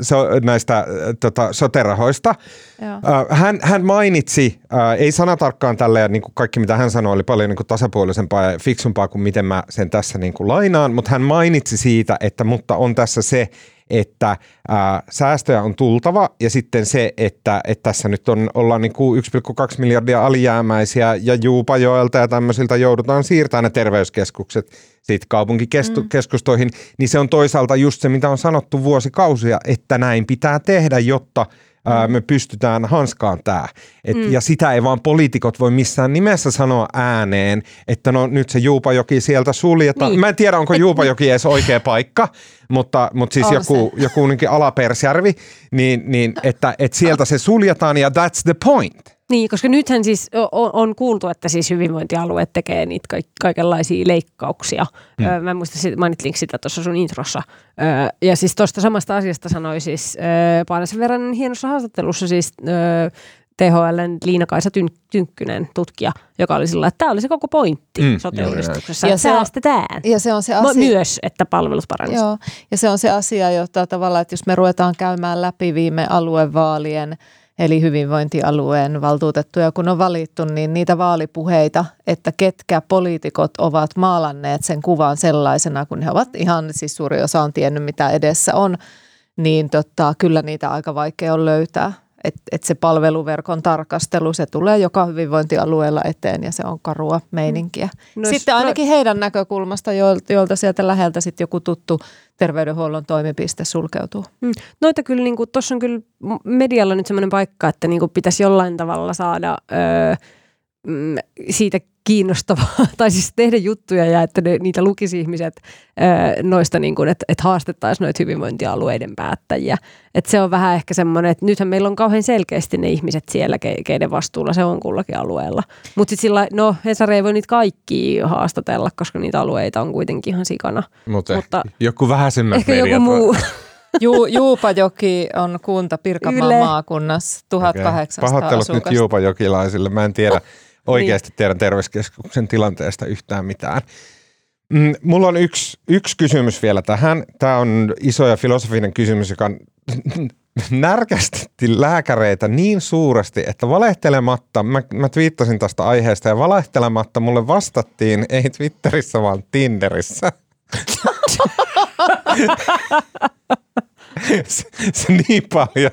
so, näistä uh, tota, soterahoista. joo. Uh, hän, hän mainitsi, uh, ei sanatarkkaan tälleen, niin kuin kaikki mitä hän sanoi oli paljon niin kuin tasapuolisempaa ja fiksumpaa kuin miten mä sen tässä niin kuin lainaan, mutta hän mainitsi siitä, että mutta on tässä se, että ää, säästöjä on tultava ja sitten se, että, että tässä nyt on, ollaan niin kuin 1,2 miljardia alijäämäisiä ja Juupajoelta ja tämmöisiltä joudutaan siirtämään ne terveyskeskukset siitä kaupunkikeskustoihin, niin se on toisaalta just se, mitä on sanottu vuosikausia, että näin pitää tehdä, jotta ää, me pystytään hanskaan tämä. Mm. Ja sitä ei vaan poliitikot voi missään nimessä sanoa ääneen, että no nyt se Juupajoki sieltä suljetaan. Niin. Mä en tiedä, onko Juupajoki edes oikea paikka, mutta, mutta siis On joku, joku niinkin Alapersjärvi, niin, niin että, että sieltä se suljetaan ja that's the point. Niin, koska nythän siis on, on kuultu, että siis hyvinvointialueet tekee niitä kaik- kaikenlaisia leikkauksia. Mm. Öö, mä en muista, mainittiinko sitä tuossa sun introssa. Öö, ja siis tuosta samasta asiasta sanoi siis öö, Paanasen verran hienossa haastattelussa siis öö, THLn Liina-Kaisa Tyn- Tynkkynen, tutkija, joka oli sillä, että tämä oli se koko pointti Mm, sote-uudistuksessa, Ja se on- säästetään. Ja se on se asia. Myös, että palvelut paranisivat. Joo, ja se on se asia, jota tavallaan, että jos me ruvetaan käymään läpi viime aluevaalien, eli hyvinvointialueen valtuutettuja, kun on valittu, niin niitä vaalipuheita, että ketkä poliitikot ovat maalanneet sen kuvan sellaisena, kun he ovat ihan, siis suuri osa on tiennyt, mitä edessä on, niin tota, kyllä niitä aika vaikea on löytää. Että et se palveluverkon tarkastelu, se tulee joka hyvinvointialueella eteen ja se on karua meininkiä. No No, sitten ainakin heidän näkökulmasta, joilta, sieltä läheltä sitten joku tuttu terveydenhuollon toimipiste sulkeutuu. Mm. Noita kyllä, niin tuossa on kyllä medialla nyt semmoinen paikka, että niin kuin pitäisi jollain tavalla saada öö, mm, siitä kiinnostavaa, tai siis tehdä juttuja ja että ne, niitä lukisi ihmiset öö, noista, niin kuin, että, että haastettaisiin noita hyvinvointialueiden päättäjiä. Että se on vähän ehkä semmoinen, että nythän meillä on kauhean selkeästi ne ihmiset siellä, ke, keiden vastuulla se on kullakin alueella. Mutta sitten sillä no Hesari ei voi niitä kaikkia haastatella, koska niitä alueita on kuitenkin ihan sikana. Mutta, Mutta joku vähäisemmät Ehkä joku muu. Ju, Juupajoki on kunta Pirkanmaan Yle. maakunnassa, 1800 Pahoittelut nyt asukasta. Juupajokilaisille. Mä en tiedä oikeasti teidän terveyskeskuksen tilanteesta yhtään mitään. Mm, Mulla on yksi, yksi kysymys vielä tähän. Tämä on iso ja filosofinen kysymys, joka närkästytti lääkäreitä niin suuresti, että valehtelematta, mä, mä twiittasin tästä aiheesta ja valehtelematta mulle vastattiin, ei Twitterissä vaan Tinderissä. se, se niin paljon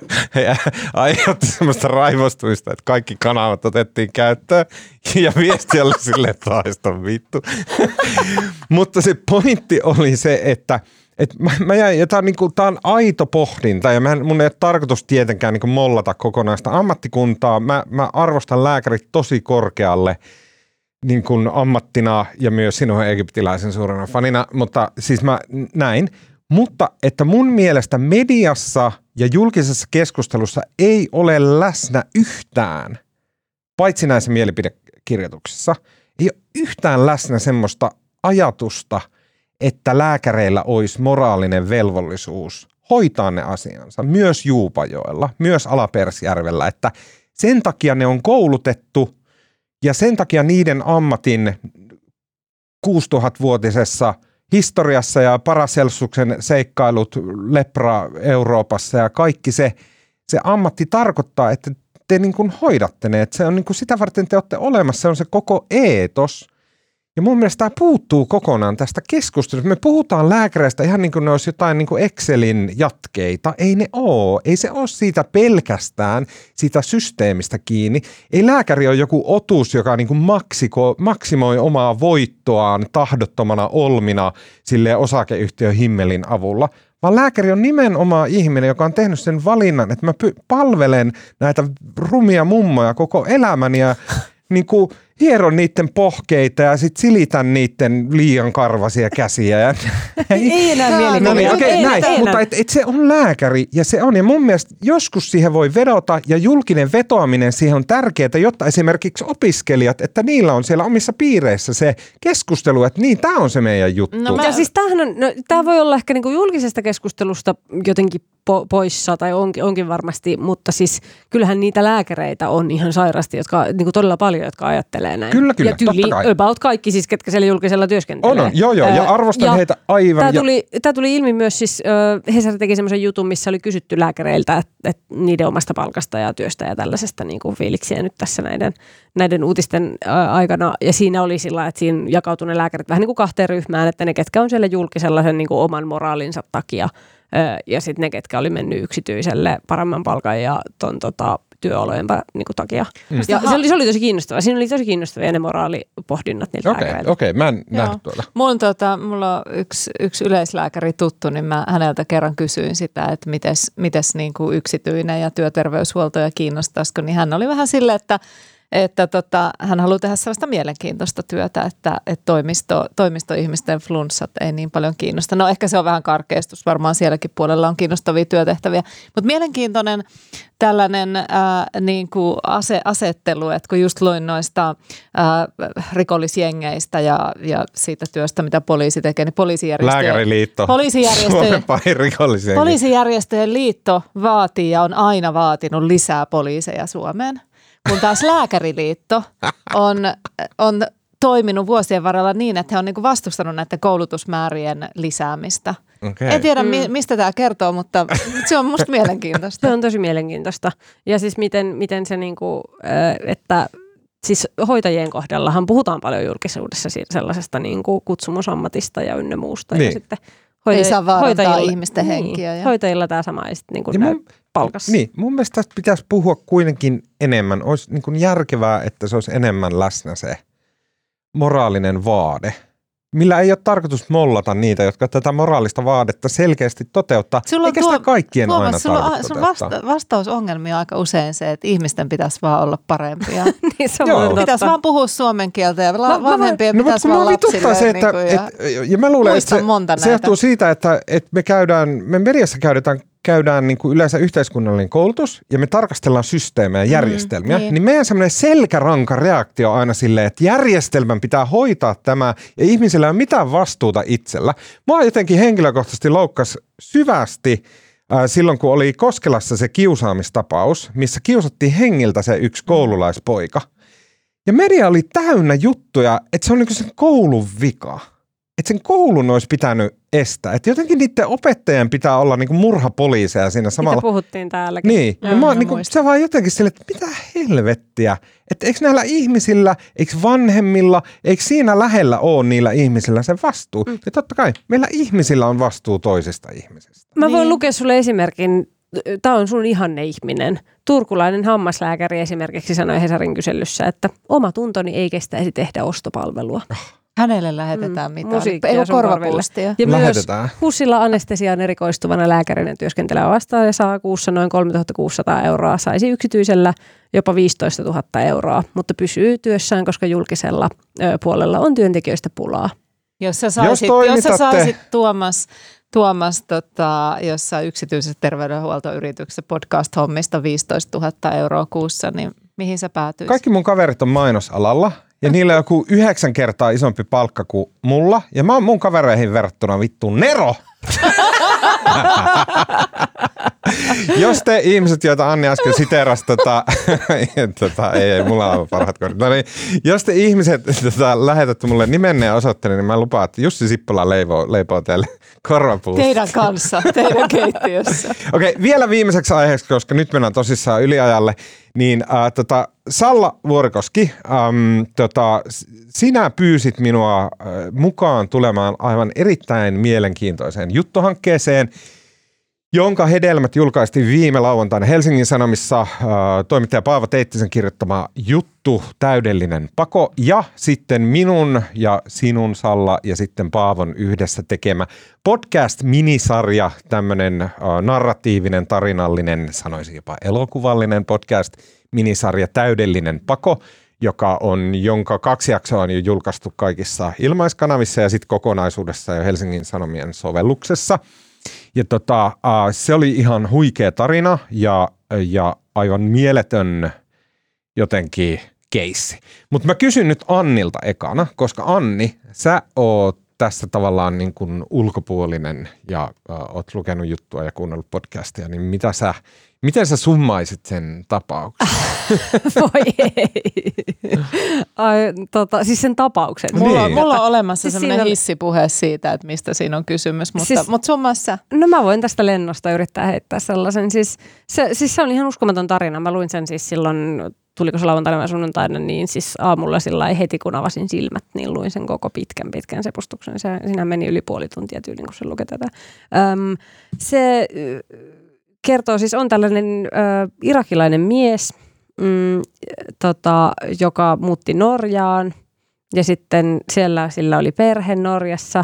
aiheutti semmoista raivostuista, että kaikki kanavat otettiin käyttöön ja viesti oli silleen, että vittu. Mutta se pointti oli se, että et mä, mä jäin, ja tämä on, niinku, tää on aito pohdinta, ja mä, mun ei ole tarkoitus tietenkään niinku mollata kokonaista ammattikuntaa. Mä, mä arvostan lääkärit tosi korkealle niin kuin ammattina ja myös sinun egyptiläisen suurena fanina, mutta siis mä näin. Mutta että mun mielestä mediassa ja julkisessa keskustelussa ei ole läsnä yhtään, paitsi näissä mielipidekirjoituksissa, ei ole yhtään läsnä semmoista ajatusta, että lääkäreillä olisi moraalinen velvollisuus hoitaa ne asiansa, myös Juupajoella, myös Alapersjärvellä, että sen takia ne on koulutettu ja sen takia niiden ammatin 6000-vuotisessa – historiassa ja Paraselsuksen seikkailut lepra Euroopassa ja kaikki se, se ammatti tarkoittaa, että te niin kuin hoidatte ne, että se on niin kuin sitä varten te olette olemassa, se on se koko eetos. Ja mun mielestä tämä puuttuu kokonaan tästä keskustelusta. Me puhutaan lääkäreistä ihan niin kuin ne olisi jotain niin kuin Excelin jatkeita. Ei ne ole. Ei se ole siitä pelkästään siitä systeemistä kiinni. Ei lääkäri ole joku otus, joka niin kuin maksiko, maksimoi omaa voittoaan tahdottomana olmina sille osakeyhtiön himmelin avulla, vaan lääkäri on nimenomaan ihminen, joka on tehnyt sen valinnan, että mä palvelen näitä rumia mummoja koko elämäni ja niin kuin hieron niiden pohkeita ja sitten silitän niiden liian karvasia käsiä. Ja, ei, ei enää mieli. No niin, okei, okay, näin. Ei mutta et, et se on lääkäri ja se on. Ja mun mielestä joskus siihen voi vedota ja julkinen vetoaminen siihen on tärkeää, jotta esimerkiksi opiskelijat, että niillä on siellä omissa piireissä se keskustelu, että niin, tämä on se meidän juttu. No, mä... ja siis tämähän on, no, tämä voi olla ehkä niinku julkisesta keskustelusta jotenkin po- poissa tai onkin, onkin varmasti, mutta siis kyllähän niitä lääkäreitä on ihan sairasti, jotka niin kuin todella paljon, jotka ajattelee näin. Kyllä, kyllä, ja tyyli, about kaikki siis, ketkä siellä julkisella työskentelee. On, on joo, joo, ja arvostan ja heitä aivan. Tämä tuli, tämä tuli ilmi myös siis, äh, Hesari teki semmoisen jutun, missä oli kysytty lääkäreiltä, että, että niiden omasta palkasta ja työstä ja tällaisesta niin kuin fiiliksiä nyt tässä näiden, näiden uutisten äh, aikana. Ja siinä oli sillä, että siinä jakautui ne lääkärit vähän niin kuin kahteen ryhmään, että ne, ketkä on siellä julkisella sen niin kuin oman moraalinsa takia – ja sitten ne, ketkä oli mennyt yksityiselle paremman palkan ja ton, tota, työolojen niin kuin, takia. Mm. Ja se oli, se oli tosi kiinnostavaa. Siinä oli tosi kiinnostavia ne moraalipohdinnat niiltä Okei, okay, okei. Okay. Mä en nähnyt tuolla. Mulla, tota, mulla on yksi, yksi yleislääkäri tuttu, niin mä häneltä kerran kysyin sitä, että mites, mites niin kuin yksityinen ja työterveyshuolto ja kiinnostaisiko, niin hän oli vähän silleen, että että tota, hän haluaa tehdä sellaista mielenkiintoista työtä, että, että toimisto, toimistoihmisten flunssat ei niin paljon kiinnosta. No ehkä se on vähän karkeistus, varmaan sielläkin puolella on kiinnostavia työtehtäviä, mutta mielenkiintoinen tällainen ää, niin kuin ase, asettelu, että kun just luin noista ää, rikollisjengeistä ja, ja siitä työstä, mitä poliisi tekee, niin poliisijärjestöjen, Lääkäriliitto, poliisijärjestöjen, poliisijärjestöjen liitto vaatii ja on aina vaatinut lisää poliiseja Suomeen kun taas lääkäriliitto on, on toiminut vuosien varrella niin, että he on niinku vastustanut näiden koulutusmäärien lisäämistä. Okay. En tiedä, mm. mistä tämä kertoo, mutta se on musta mielenkiintoista. Se on tosi mielenkiintoista. Ja siis miten, miten se, niinku, että siis hoitajien kohdallahan puhutaan paljon julkisuudessa sellaisesta niin kuin kutsumusammatista ja ynnä muusta. Niin. Ja sitten hoitaj- Ei saa vaarantaa ihmisten niin, henkiä. Ja... Hoitajilla tämä sama ja sitten niin kuin ja mun, palkassa. Niin, mun mielestä tästä pitäisi puhua kuitenkin enemmän. Olisi niin kuin järkevää, että se olisi enemmän läsnä se moraalinen vaade – millä ei ole tarkoitus mollata niitä, jotka tätä moraalista vaadetta selkeästi toteuttaa. Sulla Eikä tuo, sitä kaikkien tuo, aina sulla, tarvitse sulla vasta, vastausongelmia on aika usein se, että ihmisten pitäisi vaan olla parempia. niin se on Joo. Pitäisi vaan puhua suomen kieltä ja la, vanhempien no, pitäisi vaan lapsille. Se, että, niin ja, et, ja mä luulen, että se, se johtuu siitä, että, että me käydään, me mediassa käydään käydään niin kuin yleensä yhteiskunnallinen koulutus ja me tarkastellaan systeemejä ja mm, järjestelmiä, mm, niin. niin meidän semmoinen selkäranka reaktio on aina silleen, että järjestelmän pitää hoitaa tämä ja ihmisillä ei ole mitään vastuuta itsellä. Mua jotenkin henkilökohtaisesti loukkas syvästi äh, silloin, kun oli Koskelassa se kiusaamistapaus, missä kiusattiin hengiltä se yksi koululaispoika. Ja media oli täynnä juttuja, että se on niin kuin sen koulun vika että sen koulun olisi pitänyt estää. Että jotenkin niiden opettajien pitää olla niinku murhapoliiseja siinä samalla. Mitä puhuttiin täälläkin. Niin, Joo, ja mä, niin muistan. se vaan jotenkin sille, että mitä helvettiä. Että eikö näillä ihmisillä, eikö vanhemmilla, eikö siinä lähellä ole niillä ihmisillä se vastuu? Mm. Ja totta kai, meillä ihmisillä on vastuu toisesta ihmisestä. Mä voin Niin. lukea sulle esimerkin. Tämä on sun ihanne ihminen. Turkulainen hammaslääkäri esimerkiksi sanoi Hesarin kyselyssä, että oma tuntoni ei kestäisi tehdä ostopalvelua. Hänelle lähetetään Mm, mitään. musiikkia Ei sun korvapuustia. Ja myös Lähetetään. Hussilla anestesiaan erikoistuvana lääkärinä työskentelevä vastaaja saa kuussa noin 3600 euroa, saisi yksityisellä jopa 15 000 euroa, mutta pysyy työssään, koska julkisella puolella on työntekijöistä pulaa. Jos sä saisit, jos toimitatte- sä saisit Tuomas, Tuomas tota, jossain yksityisessä terveydenhuoltoyrityksessä podcast-hommista 15 000 euroa kuussa, niin mihin sä päätyisit? Kaikki mun kaverit on mainosalalla ja niillä on joku yhdeksän kertaa isompi palkka kuin mulla. Ja mä oon mun kavereihin verrattuna vittu Nero. Jos te ihmiset, joita Anni äsken siteerasi, tota, tota, ei, ei, mulla on parhaat kortit. No niin, jos te ihmiset tota, lähetätte mulle nimenne ja osoitteen, niin mä lupaan, että Jussi Sippola leipoo, leipoo teille korvapuusta. Teidän kanssa, teidän keittiössä. Okei, vielä viimeiseksi aiheeksi, koska nyt mennään tosissaan yliajalle, niin äh, tota, Salla Vuorikoski, ähm, tota, sinä pyysit minua äh, mukaan tulemaan aivan erittäin mielenkiintoiseen juttuhankkeeseen, jonka hedelmät julkaistiin viime lauantaina Helsingin Sanomissa. Äh, toimittaja Paavo Teittisen kirjoittama juttu, täydellinen pako, ja sitten minun ja sinun Salla ja sitten Paavon yhdessä tekemä podcast-minisarja, tämmöinen äh, narratiivinen, tarinallinen, sanoisin jopa elokuvallinen podcast-minisarja, täydellinen pako, joka on, jonka kaksi jaksoa on jo julkaistu kaikissa ilmaiskanavissa ja sitten kokonaisuudessa jo Helsingin Sanomien sovelluksessa. Ja tota, se oli ihan huikea tarina ja, ja aivan mieletön jotenkin keissi. Mutta mä kysyn nyt Annilta ekana, koska Anni, sä oot tässä tavallaan niin kuin ulkopuolinen ja äh, oot lukenut juttua ja kuunnellut podcastia, niin mitä sä, miten sä summaisit sen tapauksen? Voi ei. Ai, tota, siis sen tapauksen. Mulla, on, Niin. mulla on olemassa Siis sellainen siinä oli- hissipuhe siitä, että mistä siinä on kysymys, mutta, siis, mutta summassa. No mä voin tästä lennosta yrittää heittää sellaisen. Siis se, siis se on ihan uskomaton tarina. Mä luin sen siis silloin, tuliko se lauantaina vai sunnuntaina, niin siis aamulla sillä heti kun avasin silmät, niin luin sen koko pitkän pitkän sepustuksen. Se, siinä meni yli puoli tuntia tyyliin, kun se luki tätä. Öm, se kertoo siis, on tällainen ö, irakilainen mies, mm, tota, joka muutti Norjaan ja sitten siellä sillä oli perhe Norjassa,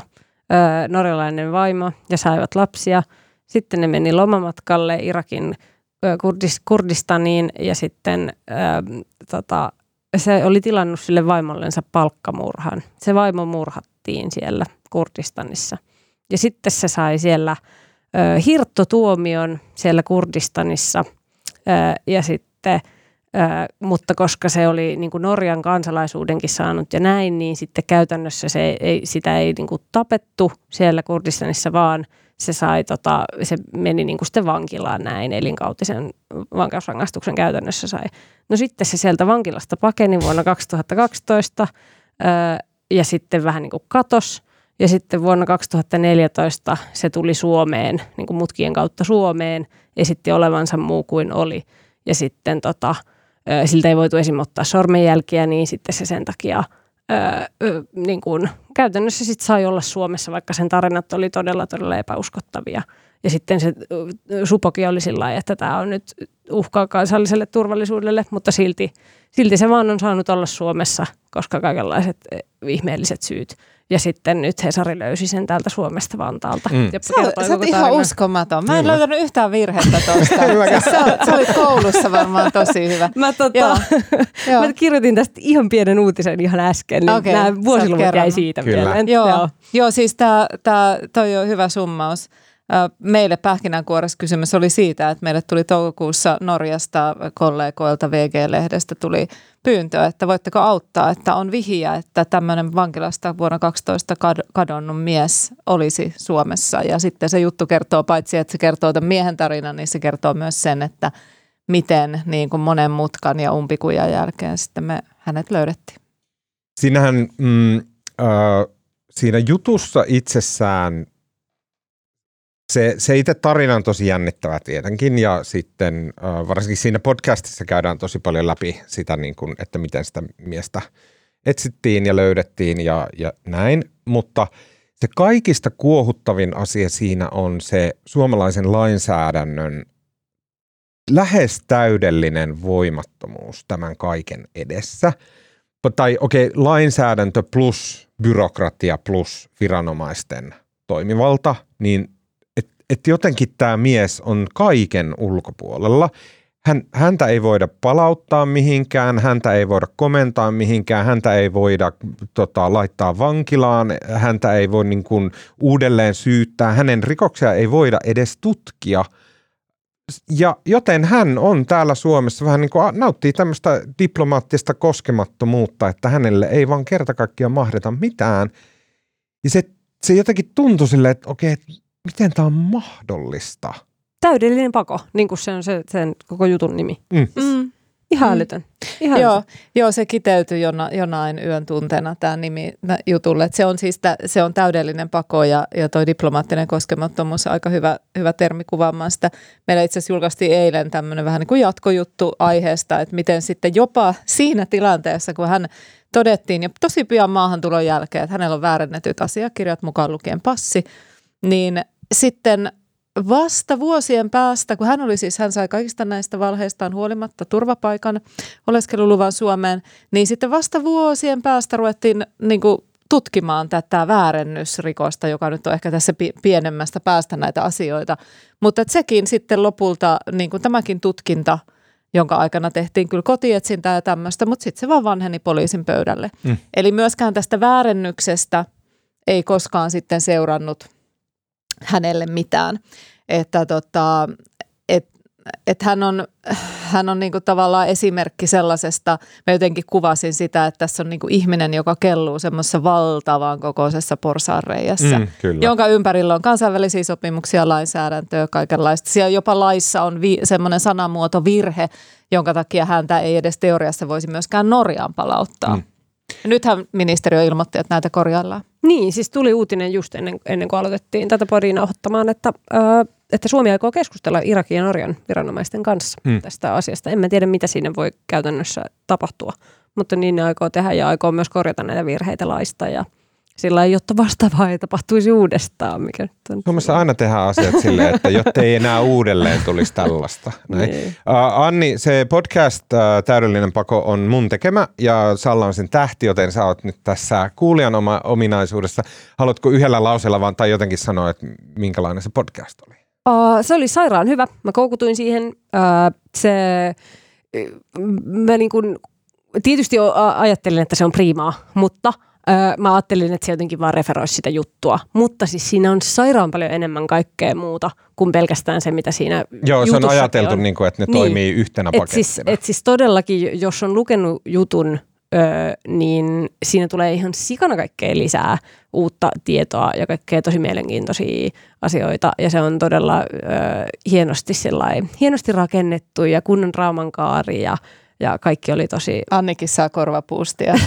ö, norjalainen vaimo ja saivat lapsia. Sitten ne meni lomamatkalle Irakin Kurdis, Kurdistaniin ja sitten tota, se oli tilannut sille vaimollensa palkkamurhan. Se vaimo murhattiin siellä Kurdistanissa. Ja sitten se sai siellä hirttotuomion siellä Kurdistanissa ja sitten Ö, mutta koska se oli niin kuin Norjan kansalaisuudenkin saanut ja näin, niin sitten käytännössä se ei, sitä ei niin kuin tapettu siellä Kurdistanissa, vaan se, sai, tota, se meni niin kuin sitten vankilaan näin, elinkautisen vankeusrangaistuksen käytännössä sai. No sitten se sieltä vankilasta pakeni vuonna 2012 ö, ja sitten vähän niin kuin katos. Ja sitten vuonna 2014 se tuli Suomeen, niin kuin mutkien kautta Suomeen, esitti olevansa muu kuin oli. Ja sitten tota, siltä ei voitu esim. ottaa sormenjälkiä, niin sitten se sen takia ö, ö, niin kuin, käytännössä sit sai olla Suomessa, vaikka sen tarinat oli todella, todella epäuskottavia. Ja sitten se ö, supokin oli sillä että tämä on nyt uhkaa kansalliselle turvallisuudelle, mutta silti, silti se vaan on saanut olla Suomessa, koska kaikenlaiset ö, ihmeelliset syyt. Ja sitten nyt Hesari löysi sen täältä Suomesta Vantaalta. Mm. Ja Sä, sä oot ihan uskomaton. Mä en Kyllä. löytänyt yhtään virhettä tuosta. sä, sä olit koulussa varmaan tosi hyvä. Mä, tota, Joo. Joo. mä kirjoitin tästä ihan pienen uutisen ihan äsken, niin Okei, nämä vuosiluvut jäi siitä Kyllä. mieleen. Joo, Joo. Joo siis tää, tää, toi on hyvä summaus. Meille pähkinänkuoressa kysymys oli siitä, että meille tuli toukokuussa Norjasta kollegoilta VG-lehdestä tuli pyyntö, että voitteko auttaa, että on vihiä, että tämmöinen vankilasta vuonna 12 kad- kadonnut mies olisi Suomessa. Ja sitten se juttu kertoo, paitsi että se kertoo tämän miehen tarinan, niin se kertoo myös sen, että miten niin kuin monen mutkan ja umpikujan jälkeen sitten me hänet löydettiin. Siinähän mm, äh, siinä jutussa itsessään se, se itse tarina on tosi jännittävä tietenkin ja sitten varsinkin siinä podcastissa käydään tosi paljon läpi sitä, niin kuin, että miten sitä miestä etsittiin ja löydettiin ja, ja näin, mutta se kaikista kuohuttavin asia siinä on se suomalaisen lainsäädännön lähes täydellinen voimattomuus tämän kaiken edessä. Tai okei, okay, lainsäädäntö plus byrokratia plus viranomaisten toimivalta, niin että et jotenkin tämä mies on kaiken ulkopuolella. Hän, häntä ei voida palauttaa mihinkään, häntä ei voida komentaa mihinkään, häntä ei voida tota, laittaa vankilaan, häntä ei voi niin kuin, uudelleen syyttää, hänen rikoksia ei voida edes tutkia – ja joten hän on täällä Suomessa vähän niin kuin nauttii tämmöistä diplomaattista koskemattomuutta, että hänelle ei vaan kerta kaikkiaan mahdeta mitään. Ja se, se jotenkin tuntui silleen, että okei, miten tämä on mahdollista? Täydellinen pako, niin kuin se on se, sen koko jutun nimi. Mm. Mm. Ihan mm. älytön. Ihan joo, joo, se kiteytyi jona, jonain yön tunteena tämä nimi jutulle. Et se on siis tä, se on täydellinen pako ja, ja toi diplomaattinen koskemattomuus on aika hyvä, hyvä termi kuvaamaan sitä. Meillä itse asiassa julkaistiin eilen tämmöinen vähän niin kuin jatkojuttu aiheesta, että miten sitten jopa siinä tilanteessa, kun hän todettiin ja tosi pian maahantulon jälkeen, että hänellä on väärennetyt asiakirjat mukaan lukien passi, niin sitten vasta vuosien päästä, kun hän oli siis, hän sai kaikista näistä valheistaan huolimatta turvapaikan oleskeluluvan Suomeen, niin sitten vasta vuosien päästä ruvettiin niin kuin, tutkimaan tätä väärennysrikosta, joka nyt on ehkä tässä pienemmästä päästä näitä asioita. Mutta sekin sitten lopulta, niin kuin tämäkin tutkinta, jonka aikana tehtiin kyllä kotietsintää ja tämmöistä, mutta sitten se vaan vanheni poliisin pöydälle. Mm. Eli myöskään tästä väärennyksestä ei koskaan sitten seurannut – hänelle mitään. Että tota, et, et hän on, hän on niinku tavallaan esimerkki sellaisesta, mä jotenkin kuvasin sitä, että tässä on niinku ihminen, joka kelluu semmoisessa valtavan kokoisessa porsaanreijässä, mm, jonka ympärillä on kansainvälisiä sopimuksia, lainsäädäntöä, kaikenlaista. Siellä jopa laissa on vi- semmoinen sanamuoto virhe, jonka takia häntä ei edes teoriassa voisi myöskään Norjaan palauttaa. Mm. Nythän ministeriö ilmoitti, että näitä korjaillaan. Niin, siis tuli uutinen just ennen, ennen kuin aloitettiin tätä podia nauhoittamaan, että, ö, että Suomi aikoo keskustella Irakin ja Norjan viranomaisten kanssa hmm. tästä asiasta. En mä tiedä, mitä siinä voi käytännössä tapahtua, mutta niin ne aikoo tehdä ja aikoo myös korjata näitä virheitä laista ja – sillä ei, jotta vastaavaa ei tapahtuisi uudestaan. Mikä nyt on Suomessa aina tehdään asiat silleen, että jotta ei enää uudelleen tulisi tällaista. Näin. Niin. Uh, Anni, se podcast uh, Täydellinen pako on mun tekemä ja Salla on sen tähti, joten sä oot nyt tässä kuulijan oma, ominaisuudessa. Haluatko yhdellä lauseella vaan tai jotenkin sanoa, että minkälainen se podcast oli? Uh, se oli sairaan hyvä. Mä koukutuin siihen. Uh, se, mä niin kun, tietysti ajattelin, että se on priimaa, mutta – Öö, mä ajattelin, että se jotenkin vaan referoisi sitä juttua, mutta siis siinä on sairaan paljon enemmän kaikkea muuta kuin pelkästään se, mitä siinä Joo, se on ajateltu, on. Niin kuin, että ne niin. toimii yhtenä et siis, et siis todellakin, jos on lukenut jutun, öö, niin siinä tulee ihan sikana kaikkea lisää uutta tietoa ja kaikkea tosi mielenkiintoisia asioita. Ja se on todella öö, hienosti, hienosti rakennettu ja kunnon raamankaari ja ja kaikki oli tosi... Annikin saa korvapuustia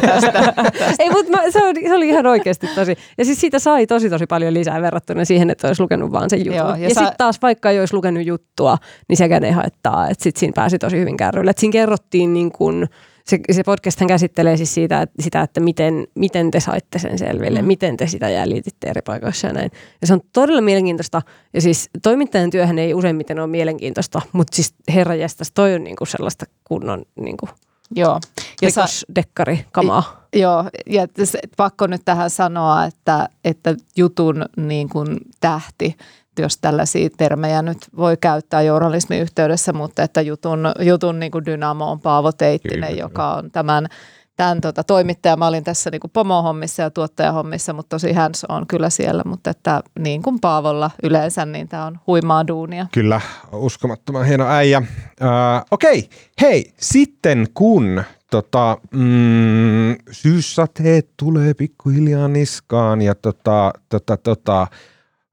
tästä, tästä. Ei, mutta mä, se, oli, se oli ihan oikeasti tosi... Ja siis siitä sai tosi tosi paljon lisää verrattuna siihen, että olisi lukenut vaan sen jutun. Joo, ja ja sitten taas vaikka ei olisi lukenut juttua, niin sekään ei haittaa. Että sitten siinä pääsi tosi hyvin kärrylle. Että siinä kerrottiin niin kuin se, se podcast käsittelee siis siitä, että, sitä, että miten, miten te saitte sen selville, mm. miten te sitä jäljititte eri paikoissa ja näin. Ja se on todella mielenkiintoista. Ja siis toimittajan työhän ei useimmiten ole mielenkiintoista, mutta siis herra jästäs, toi on niinku sellaista kunnon niinku Joo. Ja dekkari kamaa. Joo, ja pakko nyt tähän sanoa, että, että jutun niin kuin tähti jos tällaisia termejä nyt voi käyttää journalismin yhteydessä, mutta että jutun, jutun niin kuin dynamo on Paavo Teittinen, Kyllä. joka on tämän, tämän tota, toimittaja. Mä olin tässä niin pomohommissa ja tuottajahommissa, mutta tosi hän on kyllä siellä, mutta että niin kuin Paavolla yleensä, niin tämä on huimaa duunia. Kyllä, uskomattoman hieno äijä. Uh, Okei, okay. hei, sitten kun tota, mm, syyssateet tulee pikkuhiljaa niskaan ja tota, tota, tota,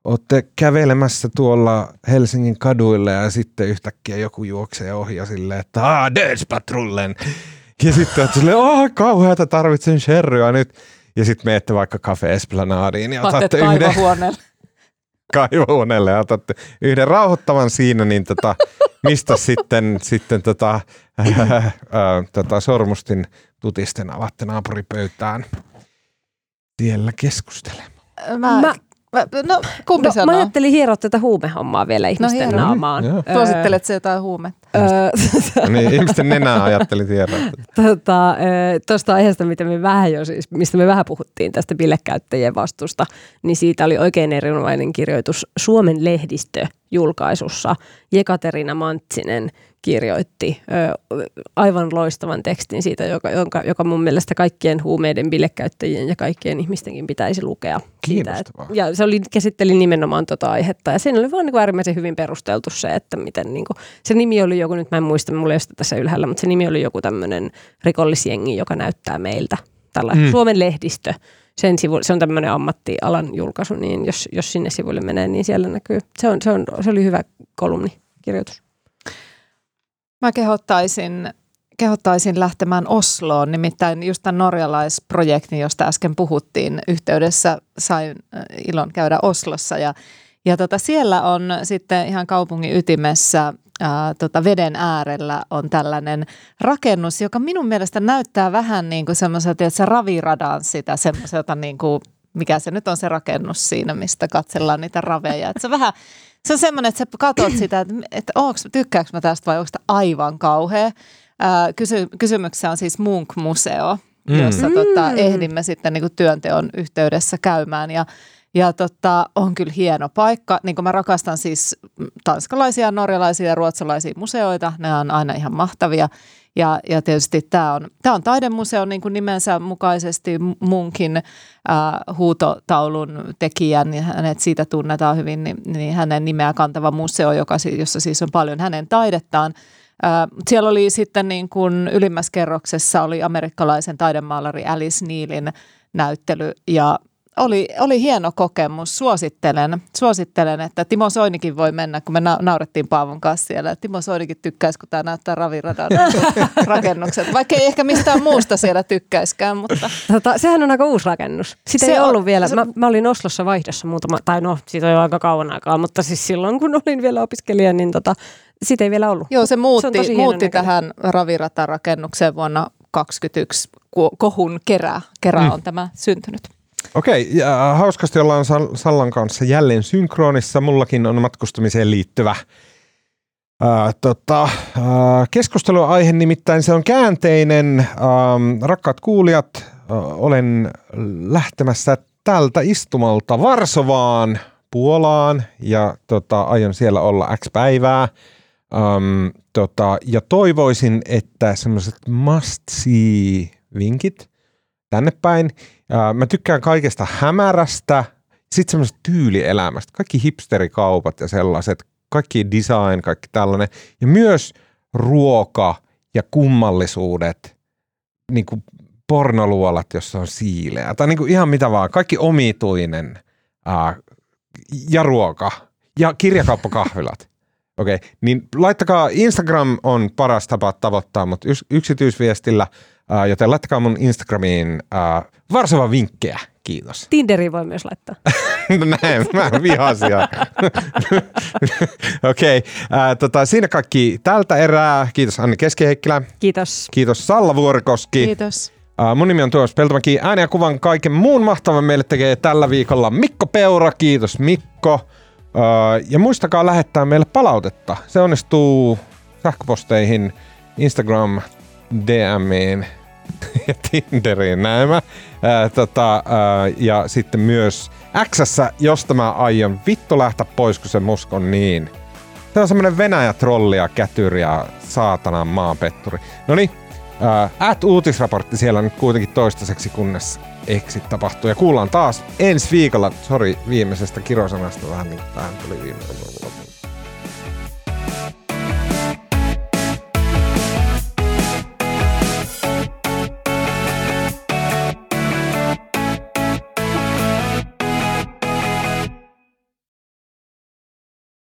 olette kävelemässä tuolla Helsingin kaduille ja sitten yhtäkkiä joku juoksee ohi ja silleen, että aah, Dödspatrullen. Ja sitten olet silleen, aah, kauheata, tarvitsen sherryä nyt. ja sitten menette vaikka Cafe Esplanadiin ja Otatte otatte yhden kaivohuoneelle. kaivohuoneelle ja otatte yhden rauhoittavan siinä, niin tota, mistä sitten, sitten tota, ää, ää, tota sormustin tutisten avatte naapuripöytään siellä keskustelemaan. Mä- mä, no, kumpi No, sanoo? mä ajattelin hieroa tätä huumehommaa vielä ihmisten hiero. naamaan. Joo. Öö, Suosittelet se jotain huumetta? öö, No niin, ihmisten nenää ajattelin tiedä. tota, tuosta aiheesta, mitä me vähän jo siis, mistä me vähän puhuttiin tästä bilekäyttäjien vastusta, niin siitä oli oikein erinomainen kirjoitus Suomen lehdistö julkaisussa. Jekaterina Mantsinen kirjoitti ö, aivan loistavan tekstin siitä, joka, jonka, joka mun mielestä kaikkien huumeiden bilekäyttäjien ja kaikkien ihmistenkin pitäisi lukea. Siitä, Kiinnostavaa. ja se oli, käsitteli nimenomaan tota aihetta ja siinä oli vaan niin äärimmäisen hyvin perusteltu se, että miten niin kuin, se nimi oli joku, nyt mä en muista, mulla ei ole sitä tässä ylhäällä, mutta se nimi oli joku tämmöinen rikollisjengi, joka näyttää meiltä. Tällä mm. Suomen lehdistö, sen sivu, se on tämmöinen ammattialan julkaisu, niin jos, jos sinne sivuille menee, niin siellä näkyy. Se, on, se, on, se oli hyvä kolumni, kirjoitus. Mä kehottaisin, kehottaisin lähtemään Osloon, nimittäin just tämän norjalaisprojektin, josta äsken puhuttiin yhteydessä, sain äh, ilon käydä Oslossa ja, ja tota, siellä on sitten ihan kaupungin ytimessä ää, tota, veden äärellä on tällainen rakennus, joka minun mielestä näyttää vähän niin kuin semmoiselta, että se raviradan sitä semmoiselta niin kuin, mikä se nyt on se rakennus siinä, mistä katsellaan niitä raveja. Et se vähän, se on semmoinen, että sä katsot sitä, että, että onks, tykkääkö mä tästä vai onko tämä aivan kauhea. Ää, kysy, kysymyksessä on siis Munk-museo, Mm. jossa tota, Mm. ehdimme sitten niin kuin työnteon yhteydessä käymään ja ja tota, on kyllä hieno paikka. Niin kuin mä rakastan siis tanskalaisia, norjalaisia ja ruotsalaisia museoita. Ne on aina ihan mahtavia. Ja, ja tietysti tämä on, tämä on taidemuseo niin kuin nimensä mukaisesti munkin äh, huutotaulun tekijän, ja hänet siitä tunnetaan hyvin, niin, niin hänen nimeä kantava museo, joka, jossa siis on paljon hänen taidettaan. Äh, siellä oli sitten niin kuin ylimmässä kerroksessa oli amerikkalaisen taidemaalari Alice Neilin näyttely ja oli, oli hieno kokemus. Suosittelen, suosittelen, että Timo Soinikin voi mennä, kun me na- naurettiin Paavon kanssa siellä. että Timo Soinikin tykkäisi, kun tämä näyttää raviradan rakennukset. Vaikka ei ehkä mistään muusta siellä tykkäiskään, mutta Tota, sehän on aika uusi rakennus. Sitä Se ei on- ollut vielä. se- Mä, mä olin Oslossa vaihdossa muutama, tai no, siitä on jo aika kauan aikaa, mutta siis silloin kun olin vielä opiskelija, niin tota, sitä ei vielä ollut. joo, se Se on muutti, hieno muutti tähän ravirata-rakennukseen vuonna 2021. Ko- Kohun kerää, kerää Mm. on tämä syntynyt. Okei, ja hauskasti ollaan Sal- Sallan kanssa jälleen synkronissa. Mullakin on matkustamiseen liittyvä ää, tota, ää, keskusteluaihe, nimittäin se on käänteinen. Ähm, rakkaat kuulijat, ää, olen lähtemässä tältä istumalta Varsovaan, Puolaan ja tota, aion siellä olla X päivää. Um, tota, ja toivoisin, että semmoiset must see vinkit tänne päin. Mä tykkään kaikesta hämärästä, sitten semmoisesta tyylielämästä, kaikki hipsterikaupat ja sellaiset, kaikki design, kaikki tällainen. Ja myös ruoka ja kummallisuudet, niin kuin pornoluolat, jossa on siileä, tai niin kuin ihan mitä vaan, kaikki omituinen ää, ja ruoka ja kirjakauppakahvilat. Okei, okay. niin laittakaa, Instagram on paras tapa tavoittaa, mutta yks, yksityisviestillä, ää, joten laittakaa mun Instagramiin ää, Varsova vinkkejä. Kiitos. Tinderi voi myös laittaa. No näin, mä vihasia. Okei, okay. tota, siinä kaikki tältä erää. Kiitos Anni Keskiheikkilä. Kiitos. Kiitos Salla Vuorikoski. Kiitos. Ää, mun nimi on Tuomas Peltomäki. Ääni ja kuvan kaiken muun mahtavan meille tekee tällä viikolla Mikko Peura. Kiitos Mikko. Ää, ja muistakaa lähettää meille palautetta. Se onnistuu sähköposteihin, Instagram, DMiin ja Tinderiin näemä. Ää, tota, ää, ja sitten myös Xssä, josta mä aion vittu lähteä pois, kun se musk on niin. Se on semmonen Venäjä-trolli ja kätyri ja saatanan maanpetturi. No niin, at uutisraportti siellä nyt kuitenkin toistaiseksi, kunnes exit tapahtuu. Ja kuullaan taas ensi viikolla, sori viimeisestä kirosanasta vähän niin tähän tuli viime